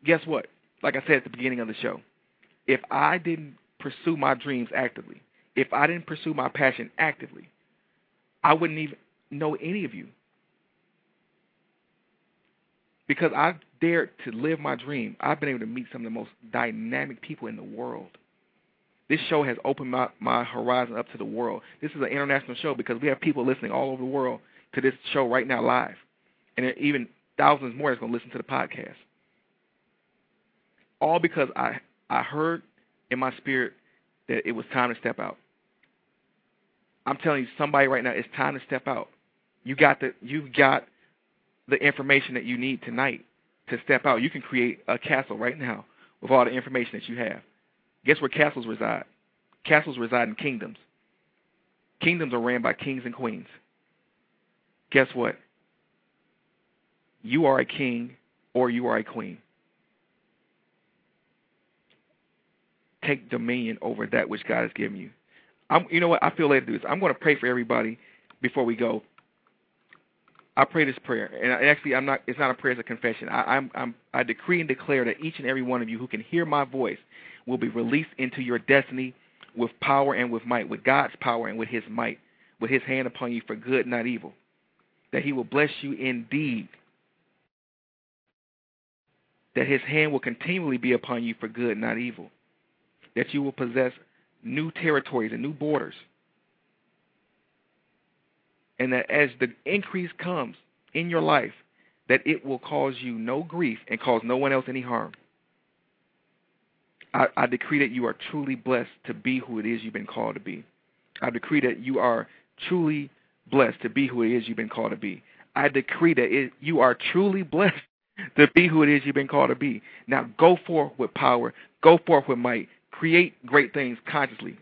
Guess what? Like I said at the beginning of the show, if I didn't pursue my dreams actively, if I didn't pursue my passion actively, I wouldn't even know any of you. Because I dared to live my dream, I've been able to meet some of the most dynamic people in the world. This show has opened my, my horizon up to the world. This is an international show because we have people listening all over the world to this show right now live. And even thousands more that's going to listen to the podcast. All because I I heard in my spirit that it was time to step out. I'm telling you, somebody right now, it's time to step out. You got the you've got the information that you need tonight to step out. You can create a castle right now with all the information that you have. Guess where castles reside? Castles reside in kingdoms. Kingdoms are ran by kings and queens. Guess what? You are a king or you are a queen. Take dominion over that which God has given you. I'm, you know what? I feel led to do this. I'm going to pray for everybody before we go. I pray this prayer, and actually, I'm not. It's not a prayer; it's a confession. I, I'm, I'm, I decree and declare that each and every one of you who can hear my voice will be released into your destiny with power and with might, with God's power and with His might, with His hand upon you for good, not evil. That He will bless you indeed. That His hand will continually be upon you for good, not evil. That you will possess new territories and new borders. And that as the increase comes in your life, that it will cause you no grief and cause no one else any harm. I, I decree that you are truly blessed to be who it is you've been called to be. I decree that you are truly blessed to be who it is you've been called to be. I decree that it, you are truly blessed to be who it is you've been called to be. Now go forth with power, go forth with might, create great things consciously.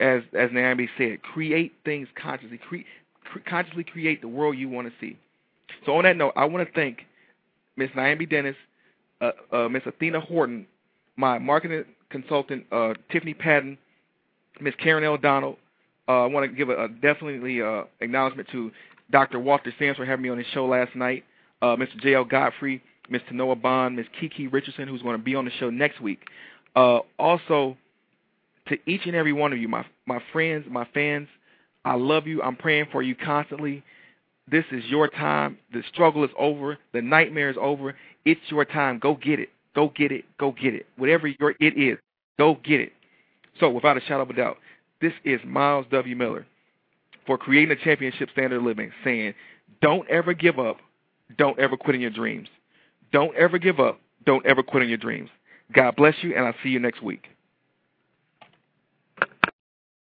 As as Niambi said, create things consciously. Cre- consciously create the world you want to see. So on that note, I want to thank Miss Niambi Dennis, uh, uh, Miss Athena Horton, my marketing consultant uh, Tiffany Patton, Miss Karen L. Donald. Uh, I want to give a, a definitely uh, acknowledgement to Dr. Walter Sands for having me on his show last night. Uh, Mr. J.L. Godfrey, Ms. Tanoa Bond, Ms. Kiki Richardson, who's going to be on the show next week. Also, to each and every one of you, my my friends, my fans, I love you. I'm praying for you constantly. This is your time. The struggle is over. The nightmare is over. It's your time. Go get it. Go get it. Go get it. Whatever your it is, go get it. So, without a shadow of a doubt, this is Myles W. Miller for creating a championship standard of living, saying, don't ever give up. Don't ever quit on your dreams. Don't ever give up. Don't ever quit on your dreams. God bless you, and I'll see you next week.